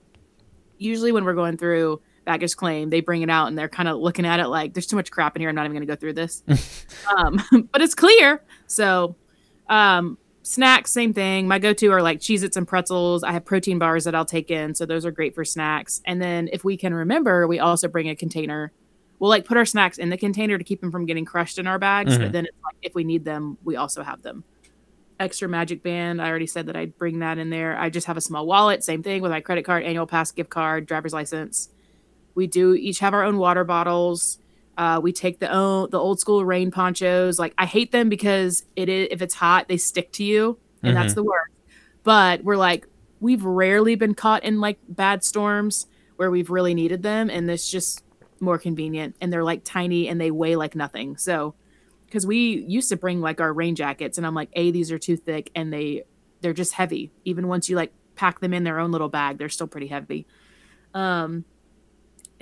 usually when we're going through baggage claim, they bring it out and they're kind of looking at it like there's too much crap in here. I'm not even going to go through this. um, but it's clear. So, um, snacks, same thing. My go to are like Cheez Its and pretzels. I have protein bars that I'll take in. So, those are great for snacks. And then, if we can remember, we also bring a container. We'll like put our snacks in the container to keep them from getting crushed in our bags. Mhm. But then, it's like, if we need them, we also have them extra magic band. I already said that I'd bring that in there. I just have a small wallet, same thing with my credit card, annual pass, gift card, driver's license. We do each have our own water bottles. Uh, we take the own the old school rain ponchos. Like I hate them because it is if it's hot they stick to you, and that's the worst. But we're like we've rarely been caught in like bad storms where we've really needed them, and it's just more convenient. And they're like tiny and they weigh like nothing. So because we used to bring like our rain jackets and i'm like a these are too thick and they they're just heavy even once you like pack them in their own little bag they're still pretty heavy um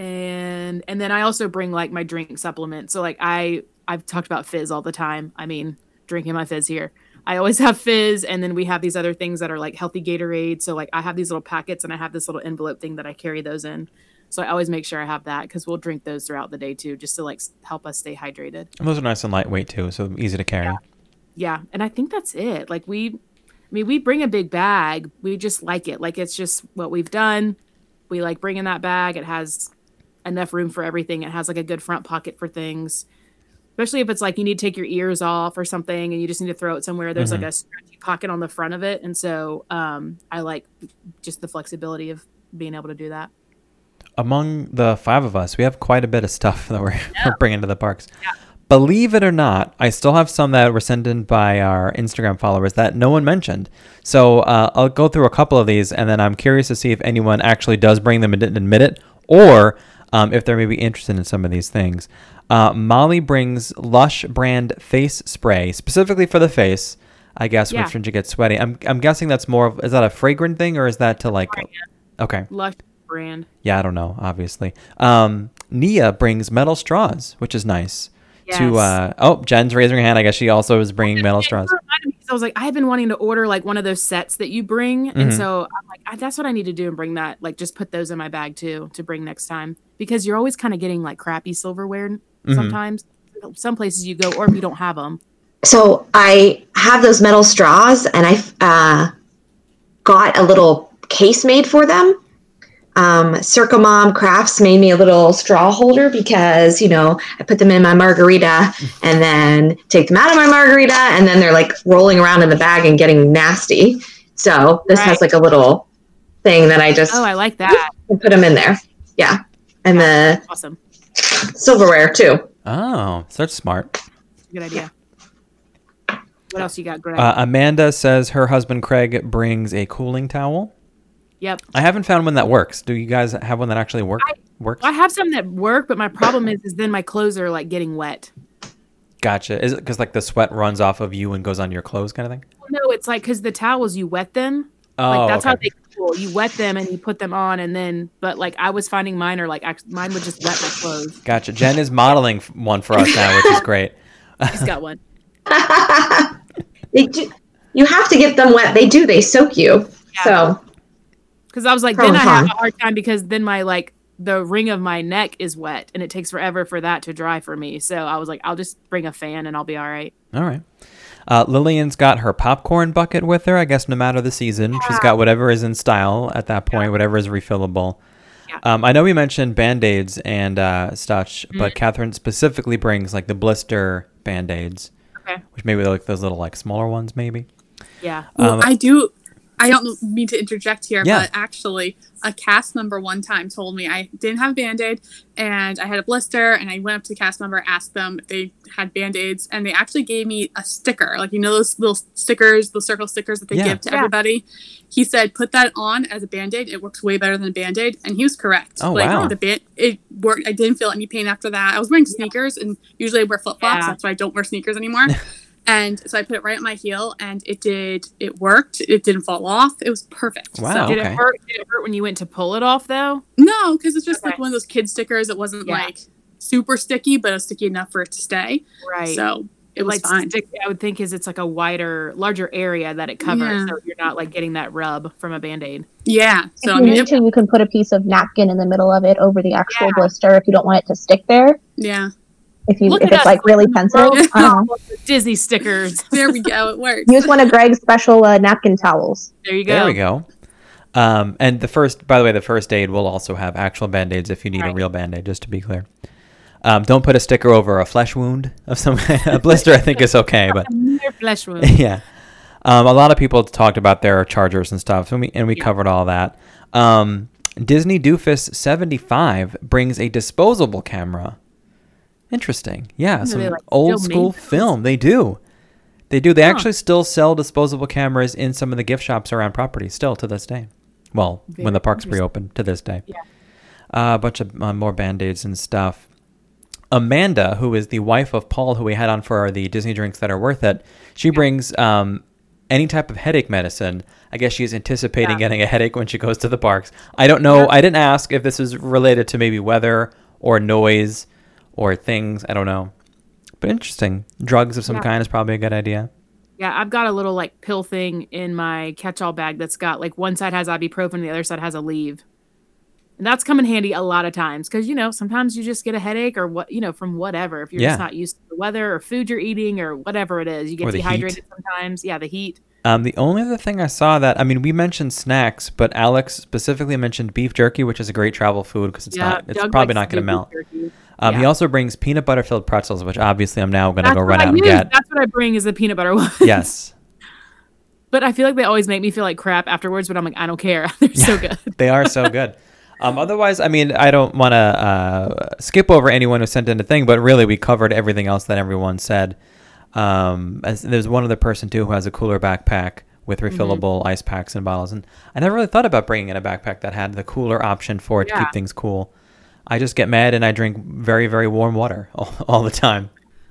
and and then i also bring like my drink supplement. So like i i've talked about fizz all the time. I mean drinking my fizz here. I always have fizz and then we have these other things that are like healthy gatorade. So like i have these little packets and i have this little envelope thing that i carry those in. So i always make sure i have that because we'll drink those throughout the day too just to like help us stay hydrated. And those are nice and lightweight too, so easy to carry. yeah. And i think that's it. Like we i mean we bring a big bag. We just like it. Like it's just what we've done. We like bringing that bag. It has enough room for everything. It has like a good front pocket for things. Especially if it's like you need to take your ears off or something and you just need to throw it somewhere. There's like a stretchy pocket on the front of it. And so um, I like just the flexibility of being able to do that. among the five of us, we have quite a bit of stuff that we're, we're bringing to the parks. Believe it or not, I still have some that were sent in by our Instagram followers that no one mentioned. So uh, I'll go through a couple of these, and then I'm curious to see if anyone actually does bring them and didn't admit it, or um, if they're maybe interested in some of these things. Uh, Molly brings Lush brand face spray specifically for the face. I guess Yeah. when you get sweaty. I'm I'm guessing that's more of is that a fragrant thing or is that to like okay Lush brand. yeah, I don't know, obviously. Um, Nia brings metal straws, which is nice. To Yes. uh, oh, Jen's raising her hand. I guess she also is bringing metal straws. It reminded me, 'cause I was like, I've been wanting to order like one of those sets that you bring, Mm-hmm. and so I'm like, I, that's what I need to do and bring that. Like, just put those in my bag too to bring next time because you're always kind of getting like crappy silverware Mm-hmm. sometimes. Some places you go, or if you don't have them. So I have those metal straws, and I uh, got a little case made for them. Um, Circle Mom Crafts made me a little straw holder because you know I put them in my margarita and then take them out of my margarita, and then they're like rolling around in the bag and getting nasty. So this has like a little thing that I just Oh, I like that. put them in there. Yeah, and the Awesome. silverware too. Oh, such smart. Good idea. What else you got, Greg? Uh, Amanda says her husband Craig brings a cooling towel. Yep. I haven't found one that works. Do you guys have one that actually work works? I have some that work, but my problem is, is then my clothes are like getting wet. Gotcha. Is it because like the sweat runs off of you and goes on your clothes, kind of thing? No, it's like because the towels you wet them. Oh, like that's how they cool. You wet them and you put them on, and then but like I was finding mine are like act- mine would just wet my clothes. Gotcha. Jen is modeling one for us now, which is great. He's got one. They do. You have to get them wet. They do. They soak you. So Because I was like, Pro then and I have a hard time because then my like the ring of my neck is wet and it takes forever for that to dry for me. So I was like, I'll just bring a fan and I'll be all right. All right. Uh, Lillian's got her popcorn bucket with her. I guess no matter the season, she's got whatever is in style at that point, whatever is refillable. Yeah. Um, I know we mentioned band aids and uh, such, Mm-hmm. but Catherine specifically brings like the blister band aids, Okay. which maybe like those little like smaller ones, maybe. Yeah. Well, Um, I do. I don't mean to interject here, Yeah. but actually, a cast member one time told me I didn't have a band aid and I had a blister, and I went up to the cast member, asked them if they had band aids, and they actually gave me a sticker. Like, you know, those little stickers, the circle stickers that they Yeah. give to Yeah. everybody. He said, put that on as a band aid. It works way better than a band aid. And he was correct. Oh, like, wow. The band, it worked. I didn't feel any pain after that. I was wearing sneakers, and usually I wear flip flops. Yeah. That's why I don't wear sneakers anymore. And so I put it right at my heel, and it did. It worked. It didn't fall off. It was perfect. Wow. Did okay. it hurt? Did it hurt when you went to pull it off though? No, because it's just like one of those kid stickers. It wasn't Yeah. like super sticky, but it was sticky enough for it to stay. Right. So it was like fine. stick, I would think is it's like a wider, larger area that it covers, Yeah. so you're not like getting that rub from a band aid. yeah. So if I you mean, need it, to, you can put a piece of napkin in the middle of it over the actual Yeah. blister if you don't want it to stick there. yeah. If you Look if it's us, like really we're sensitive, pros. I don't know. Disney stickers. There we go. It works. use one of Greg's special uh, napkin towels. There you go. There we go. Um, and the first, by the way, the first aid will also have actual band aids if you need a real band aid, just to be clear. Um, don't put a sticker over a flesh wound of some a blister. I think is okay, but Your flesh wound. yeah. Um, a lot of people talked about their chargers and stuff, and we and we covered all that. Um, Disney Doofus seventy five brings a disposable camera. Interesting, yeah, some like, old school film. They do, they do. They Huh. actually still sell disposable cameras in some of the gift shops around property, still to this day. Well, when the parks reopened to this day. Yeah. Uh, a bunch of uh, more band aids and stuff. Amanda, who is the wife of Paul, who we had on for the Disney drinks that are worth it, she brings um, any type of headache medicine. I guess she's anticipating Yeah. getting a headache when she goes to the parks. I don't know. Yeah. I didn't ask if this is related to maybe weather or noise or things. I don't know. But interesting. Drugs of some Yeah. kind is probably a good idea. Yeah, I've got a little like pill thing in my catch-all bag that's got like one side has ibuprofen, the other side has Aleve. And that's come in handy a lot of times because you know sometimes you just get a headache or what you know from whatever if you're Yeah. just not used to the weather or food you're eating or whatever it is you get the heat. dehydrated sometimes yeah the heat Um, the only other thing I saw that I mean, we mentioned snacks, but Alex specifically mentioned beef jerky, which is a great travel food because it's not. It's Doug probably not going to to melt. jerky. Um, He also brings peanut butter filled pretzels, which obviously I'm now going to go run I out and get. That's what I bring is the peanut butter one. yes, but I feel like they always make me feel like crap afterwards. But I'm like, I don't care. They're so good. they are so good. Um, otherwise, I mean, I don't want to uh, skip over anyone who sent in a thing, but really, we covered everything else that everyone said. Um, as, there's one other person too who has a cooler backpack with Mm-hmm. refillable ice packs and bottles, and I never really thought about bringing in a backpack that had the cooler option for it to keep things cool. I just get mad and I drink very, very warm water all, all the time.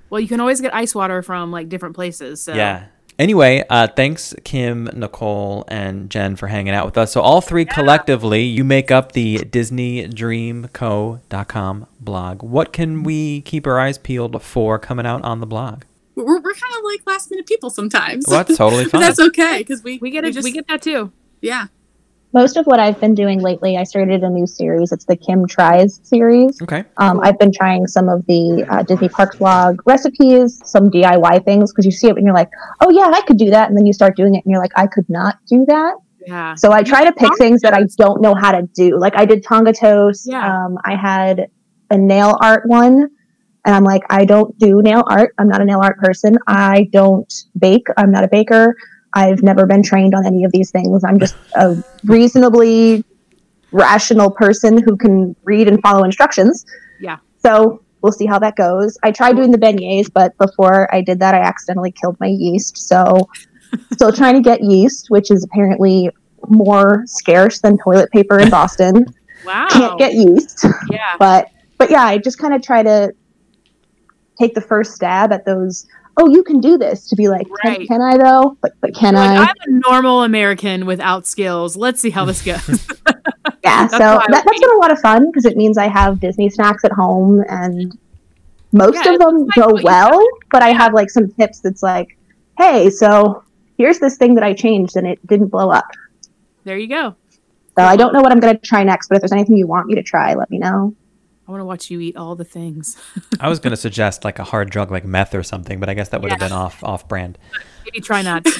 Well, you can always get ice water from like different places. So. Yeah. Anyway, uh, thanks Kim, Nicole, and Jen for hanging out with us. So all three collectively, you make up the DisneyDreamCo.com blog. What can we keep our eyes peeled for coming out on the blog? We're, we're kind of like last minute people sometimes. Well, that's totally but fine. that's okay because we We get it. just, we get that too. yeah. Most of what I've been doing lately, I started a new series. It's the Kim Tries series. Okay. Um, I've been trying some of the uh, Disney Parks blog recipes, some DIY things, because you see it and you're like, oh, yeah, I could do that. And then you start doing it and you're like, I could not do that. Yeah. So I try to pick things that I don't know how to do. Like I did Tonga toast. Yeah. Um, I had a nail art one. And I'm like, I don't do nail art. I'm not a nail art person. I don't bake. I'm not a baker. I've never been trained on any of these things. I'm just a reasonably rational person who can read and follow instructions. Yeah. So we'll see how that goes. I tried doing the beignets, but before I did that, I accidentally killed my yeast. So still trying to get yeast, which is apparently more scarce than toilet paper in Boston. Wow. Can't get yeast. Yeah. But but yeah, I just kind of try to take the first stab at those. Oh, you can do this. To be like, can, Right. can I though? But but can Like, I? I'm a normal American without skills. Let's see how this goes. Yeah, That's so why that, has been a lot of fun because it means I have Disney snacks at home, and most Yeah, of them go well. But I have like some tips that's like, hey, so here's this thing that I changed and it didn't blow up. there you go. So I don't know what I'm going to try next, but if there's anything you want me to try, let me know. I want to watch you eat all the things. I was going to suggest like a hard drug like meth or something, but I guess that would have been off off brand. Maybe try not. I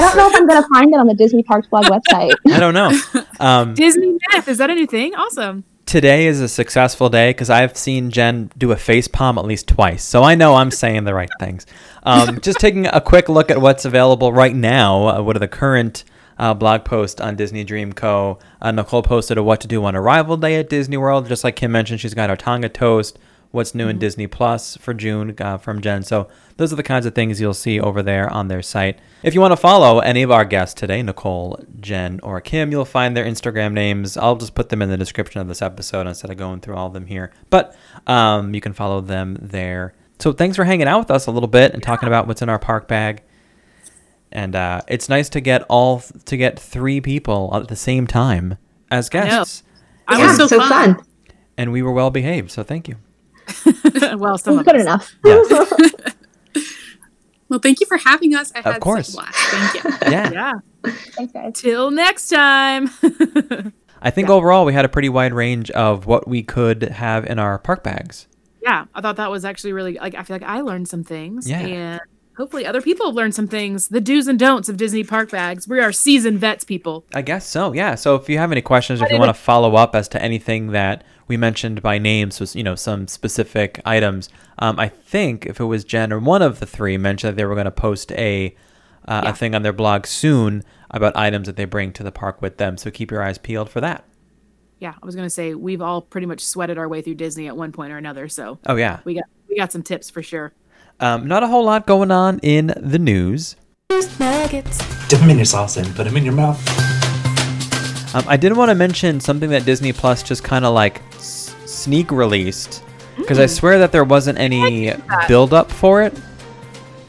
don't know if I'm going to find it on the Disney Parks blog website. I don't know. Um, Disney meth is that a new thing? Awesome. today is a successful day because I've seen Jen do a face palm at least twice. So I know I'm saying the right things. Um, just taking a quick look at what's available right now. Uh, what are the current uh, blog post on Disney Dream Co. Uh, Nicole posted a what to do on arrival day at Disney World. Just like Kim mentioned, she's got our Tonga toast. What's new in Disney Plus for June uh, from Jen. So those are the kinds of things you'll see over there on their site. If you want to follow any of our guests today, Nicole, Jen, or Kim, you'll find their Instagram names. I'll just put them in the description of this episode instead of going through all of them here. But um, you can follow them there. So thanks for hanging out with us a little bit and talking about what's in our park bag. And uh, it's nice to get all to get three people at the same time as guests. I yeah, was so, so fun. fun. And we were well behaved, so thank you. well, some of Good us. enough. Yes. Well, thank you for having us. I Of had such course. a blast. Thank you. Yeah. Yeah. Thanks, guys. Till next time. I think overall we had a pretty wide range of what we could have in our park bags. yeah, I thought that was actually really like I feel like I learned some things. Yeah. And hopefully other people have learned some things. The do's and don'ts of Disney park bags. We are seasoned vets, people. I guess so. Yeah. So if you have any questions, or if you want to follow up as to anything that we mentioned by name, so you know some specific items, um, I think if it was Jen or one of the three mentioned that they were going to post a uh, Yeah. a thing on their blog soon about items that they bring to the park with them. So keep your eyes peeled for that. Yeah, I was gonna say we've all pretty much sweated our way through Disney at one point or another, so Oh yeah. we got we got some tips for sure. Um, not a whole lot going on in the news. Dip them in your sauce and put them in your mouth. Um, I did want to mention something that Disney Plus just kind of like s- sneak released because I swear that there wasn't any build up for it.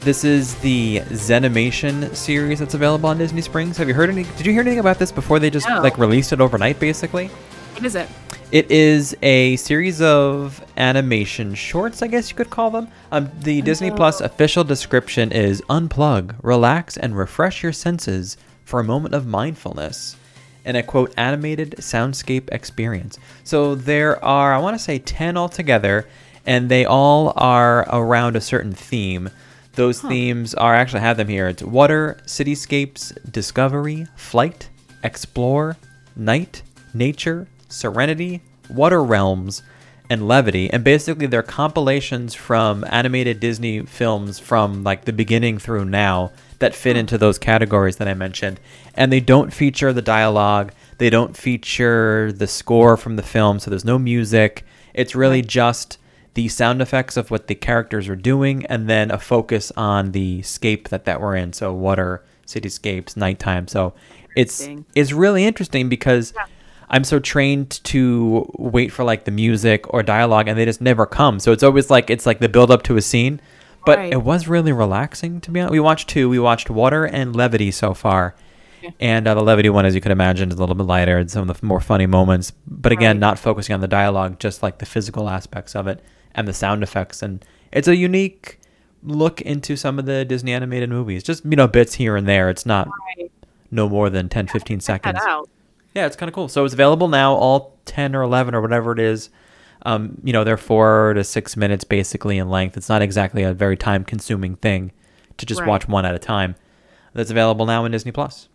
This is the Zenimation series that's available on Disney Springs. Have you heard any? Did you hear anything about this before they just No. like released it overnight? Basically, What is it? It is a series of animation shorts, I guess you could call them. Um, the Disney Plus official description is unplug, relax, and refresh your senses for a moment of mindfulness in a quote animated soundscape experience. So there are, I want to say, 10 altogether, and they all are around a certain theme. Those themes are I actually have them here. It's water, cityscapes, discovery, flight, explore, night, nature, serenity, water realms, and levity. And basically, they're compilations from animated Disney films from like the beginning through now that fit into those categories that I mentioned. And they don't feature the dialogue. They don't feature the score from the film, so there's no music. It's really just the sound effects of what the characters are doing, and then a focus on the scape that that we're in. So water, cityscapes, nighttime. So it's it's really interesting because I'm so trained to wait for like the music or dialogue, and they just never come. So it's always like it's like the build up to a scene. But Right. it was really relaxing to be honest. We watched two. We watched Water and Levity so far. And uh, the levity one, as you could imagine, is a little bit lighter and some of the more funny moments. But again, Right. not focusing on the dialogue, just like the physical aspects of it and the sound effects. And it's a unique look into some of the Disney animated movies. Just, you know, bits here and there. It's not Right. no more than 10, 15 Check seconds. Yeah, it's kind of cool. So it's available now, all 10 or 11 or whatever it is. Um, you know, they're four to six minutes basically in length. It's not exactly a very time consuming thing to just Right. watch one at a time. That's available now in Disney Plus.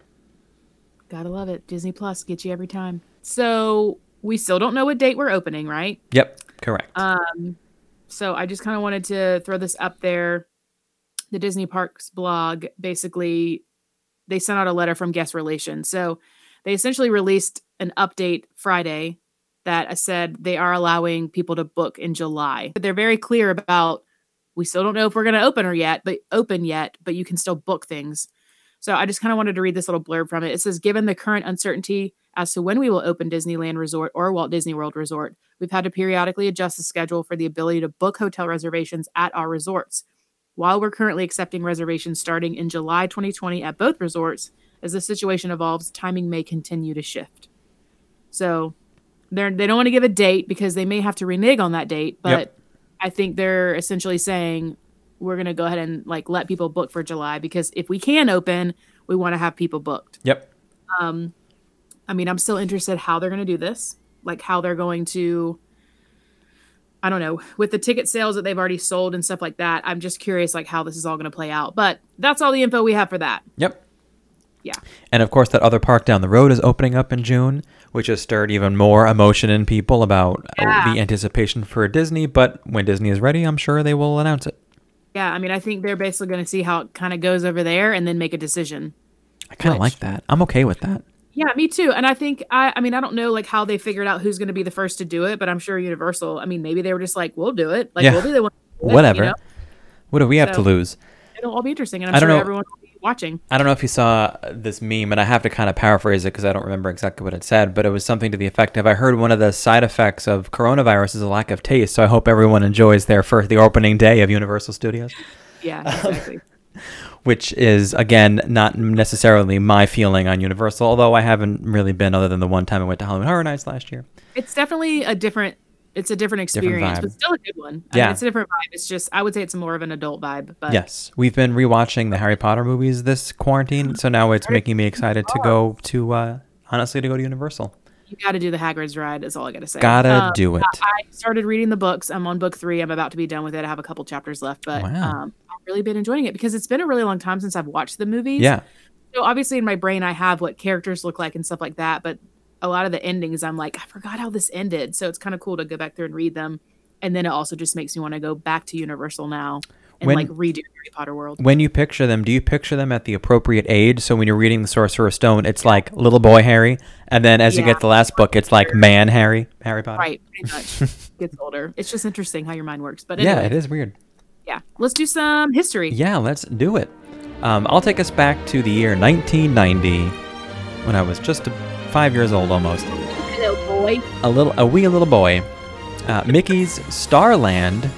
Gotta love it. Disney Plus gets you every time. So we still don't know what date we're opening, right? Yep, correct. Um, so I just kind of wanted to throw this up there. The Disney Parks blog basically they sent out a letter from guest relations. So they essentially released an update Friday that said they are allowing people to book in July. But they're very clear about we still don't know if we're going to open or yet, but open yet, but you can still book things. So I just kind of wanted to read this little blurb from it. It says, given the current uncertainty as to when we will open Disneyland Resort or Walt Disney World Resort, we've had to periodically adjust the schedule for the ability to book hotel reservations at our resorts. While we're currently accepting reservations starting in July 2020 at both resorts, as the situation evolves, timing may continue to shift. So they're they don't want to give a date because they may have to renege on that date, but Yep. I think they're essentially saying we're going to go ahead and like let people book for July because if we can open, we want to have people booked. yep. Um, I mean, I'm still interested how they're going to do this, like how they're going to. I don't know with the ticket sales that they've already sold and stuff like that. I'm just curious, like how this is all going to play out. But that's all the info we have for that. Yep. Yeah. And of course, that other park down the road is opening up in June, which has stirred even more emotion in people about uh, Yeah. the anticipation for Disney. But when Disney is ready, I'm sure they will announce it. Yeah, I mean, I think they're basically going to see how it kind of goes over there and then make a decision. I kind of like that. I'm okay with that. Yeah, me too. And I think I I mean I don't know like how they figured out who's going to be the first to do it, but I'm sure Universal. I mean, maybe they were just like, "We'll do it." Like Yeah. we'll be the one. do it," you Whatever. know? What do we have to lose? It'll all be interesting, and I'm I don't sure know. everyone watching. I don't know if you saw this meme, and I have to kind of paraphrase it because I don't remember exactly what it said, but it was something to the effect of I heard one of the side effects of coronavirus is a lack of taste, so I hope everyone enjoys their first, the opening day of Universal Studios, Yeah, um, exactly. which is, again, not necessarily my feeling on Universal, although I haven't really been other than the one time I went to Halloween Horror Nights last year. it's definitely a different. It's a different experience, vibe. but still a good one. I Yeah. mean, it's a different vibe. It's just I would say it's more of an adult vibe. But Yes, we've been rewatching the Harry Potter movies this quarantine, so now it's making me excited to go to, uh, honestly, to go to Universal. you got to do the Hagrid's ride. Is all I got to say. Gotta Um, do it. I started reading the books. I'm on book three. I'm about to be done with it. I have a couple chapters left, but Wow. um, I've really been enjoying it because it's been a really long time since I've watched the movies. Yeah. So obviously in my brain I have what characters look like and stuff like that, but a lot of the endings I'm like, I forgot how this ended. So it's kind of cool to go back through and read them. And then it also just makes me want to go back to Universal now and When- like redo Harry Potter World. when you picture them, do you picture them at the appropriate age? So when you're reading The Sorcerer's Stone, it's like little boy Harry, and then as you get the last book, it's like man Harry, Harry Potter. Right, pretty much. Gets older. It's just interesting how your mind works. But Yeah, it is weird. Yeah. Let's do some history. Yeah, let's do it. Um, I'll take us back to the year 1990, when I was just five years old almost. Hello, boy. A little, a wee little boy. Uh, Mickey's Starland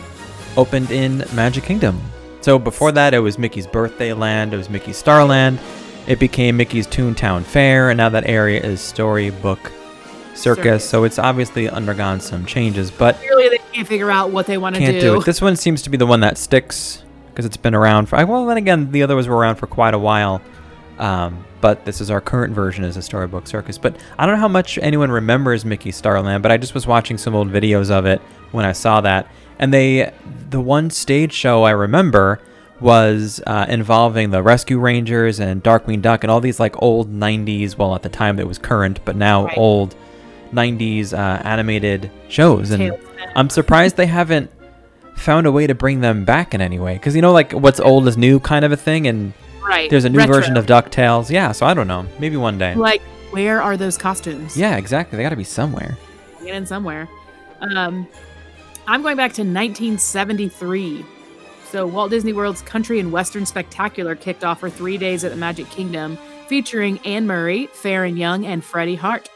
opened in Magic Kingdom. So before that, it was Mickey's Birthday Land. It was Mickey's Starland. It became Mickey's Toontown Fair, and now that area is Storybook Circus. Circus. So it's obviously undergone some changes, but Clearly they can't figure out what they want to do. can't do it. This one seems to be the one that sticks because it's been around for. Well, then again, the others were around for quite a while. Um, but this is our current version as a storybook circus. But I don't know how much anyone remembers Mickey Starland, but I just was watching some old videos of it when I saw that. And they, the one stage show I remember was uh, involving the Rescue Rangers and Darkwing Duck and all these like old 90s, well, at the time it was current, but now Right. old 90s uh, animated shows. And I'm surprised they haven't found a way to bring them back in any way. Because you know, like what's old is new kind of a thing, and right. there's a new Retro. version of DuckTales. Yeah, so I don't know. Maybe one day. like where are those costumes? Yeah, exactly. They got to be somewhere. get in somewhere. Um, I'm going back to 1973. So Walt Disney World's Country and Western Spectacular kicked off for three days at the Magic Kingdom, featuring Anne Murray, Faron Young, and Freddie Hart.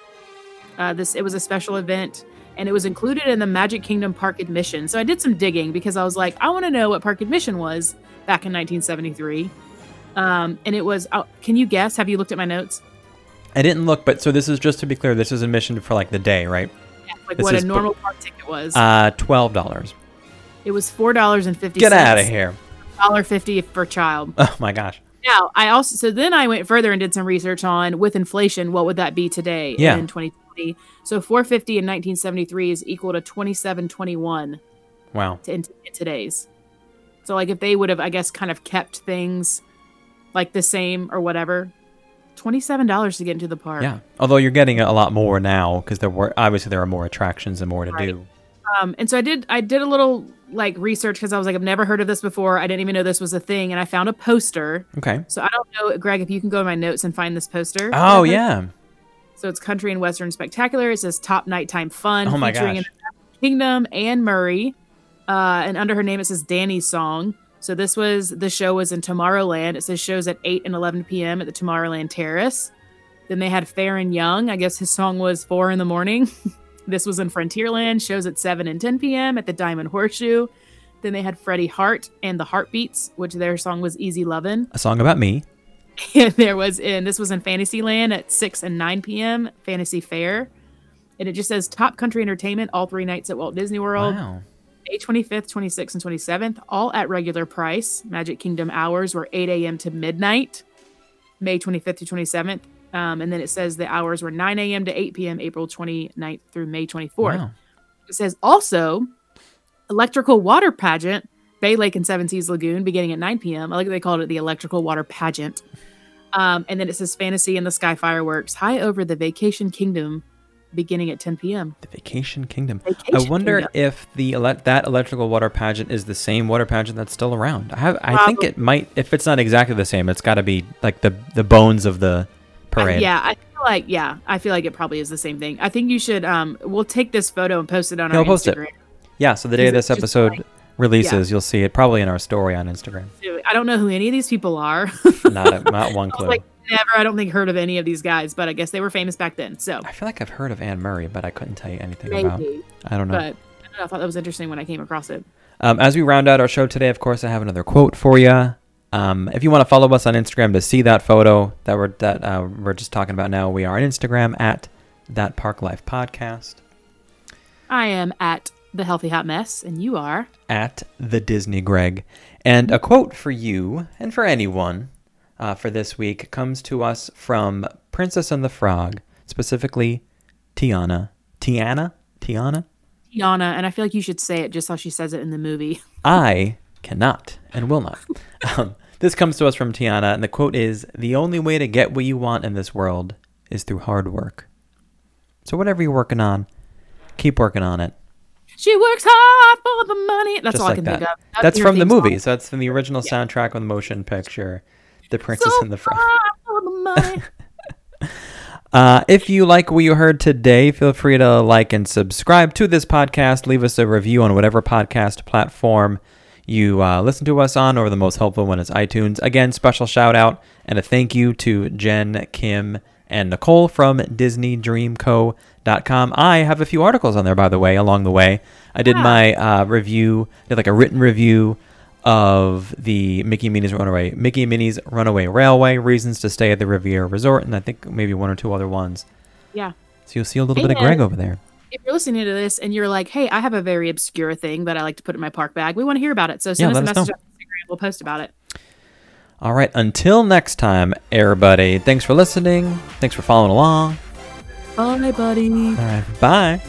Uh, this it was a special event, and it was included in the Magic Kingdom park admission. So I did some digging because I was like, I want to know what park admission was back in 1973. Um, and it was. Oh, can you guess? Have you looked at my notes? I didn't look, but so this is just to be clear. This is admission for like the day, right? Like This what a normal park ticket was. Uh, twelve dollars. it was four dollars and fifty. Get out of here! dollar fifty per child. Oh my gosh. Now, I also so then I went further and did some research on with inflation, what would that be today Yeah. in 2020? So 450 in 1973 is equal to 2721 Wow. to in, in today's. So like if they would have, I guess, kind of kept things like the same or whatever, twenty-seven dollars to get into the park. Yeah. Although you're getting a lot more now because there were obviously there are more attractions and more to Right. do. Um, and so I did I did a little like research because I was like I've never heard of this before. I didn't even know this was a thing, and I found a poster. Okay. So I don't know, Greg, if you can go to my notes and find this poster. Oh yeah. So it's Country and Western Spectacular. It says Top Nighttime Fun, Oh my featuring gosh. in Kingdom Anne Murray, uh, and under her name it says Danny's Song. So this was the show was in Tomorrowland. It says shows at eight and eleven p.m. at the Tomorrowland Terrace. Then they had Faron Young. I guess his song was four in the morning. this was in Frontierland. Shows at seven and ten p.m. at the Diamond Horseshoe. Then they had Freddie Hart and the Heartbeats, which their song was Easy Lovin'. A song about me. and there was in this was in Fantasyland at 6 and 9 p.m. Fantasy Fair. And it just says Top Country Entertainment all three nights at Walt Disney World. Wow. May 25th, 26th, and 27th, all at regular price. Magic Kingdom hours were 8 a.m. to midnight, May 25th to 27th. Um, and then it says the hours were 9 a.m. to 8 p.m. April 29th through May 24th. Wow. It says also electrical water pageant, Bay Lake and Seven Seas Lagoon, beginning at 9 p.m. I like that they called it the electrical water pageant. Um, and then it says Fantasy in the Sky fireworks high over the vacation kingdom, beginning at 10 p.m. The Vacation Kingdom. Vacation I wonder Kingdom. if the ele- that electrical water pageant is the same water pageant that's still around. I have. I think it might. If it's not exactly the same, it's got to be like the the bones of the parade. Yeah, I feel like yeah, I feel like it probably is the same thing. I think you should um we'll take this photo and post it on Yeah, our post it. Yeah. So the day Is this episode like- releases, you'll see it probably in our story on Instagram. I don't know who any of these people are. Not a, not one clue. like never I don't think heard of any of these guys, but I guess they were famous back then. So I feel like I've heard of Anne Murray, but I couldn't tell you anything about. maybe. I don't know. But I, don't know, I thought that was interesting when I came across it. Um, as we round out our show today, of course, I have another quote for you. Um, if you want to follow us on Instagram to see that photo that we're that uh, we're just talking about now, we are on Instagram at that Park Life Podcast, I am at the Healthy Hot Mess, and you are. at the Disney Greg, and a quote for you and for anyone uh, for this week comes to us from Princess and the Frog, specifically Tiana. Tiana. Tiana. Tiana, and I feel like you should say it just how she says it in the movie. I cannot and will not. Um, this comes to us from Tiana, and the quote is The only way to get what you want in this world is through hard work. So, whatever you're working on, keep working on it. She works hard for the money. That's Just all I like can that. think of. That'd That's from the theme song. movie. So, that's from the original soundtrack of the motion picture, The Princess So and the Frog. hard for the money. Uh, if you like what you heard today, feel free to like and subscribe to this podcast. Leave us a review on whatever podcast platform you uh, listen to us on, or the most helpful one is iTunes. Again, special shout out and a thank you to Jen, Kim, and Nicole from DisneyDreamCo.com. I have a few articles on there, by the way, along the way. I did Yeah. my uh, review, did like a written review of the Mickey and Minnie's Runaway Mickey and Minnie's Runaway Railway, reasons to stay at the Riviera Resort, and I think maybe one or two other ones. yeah. So you'll see a little bit of Greg over there. If you're listening to this and you're like, hey, I have a very obscure thing that I like to put in my park bag, we want to hear about it. So send Yeah, us a message know. on Instagram. We'll post about it. All right, until next time, everybody. Thanks for listening. Thanks for following along. Bye, buddy. All right, bye.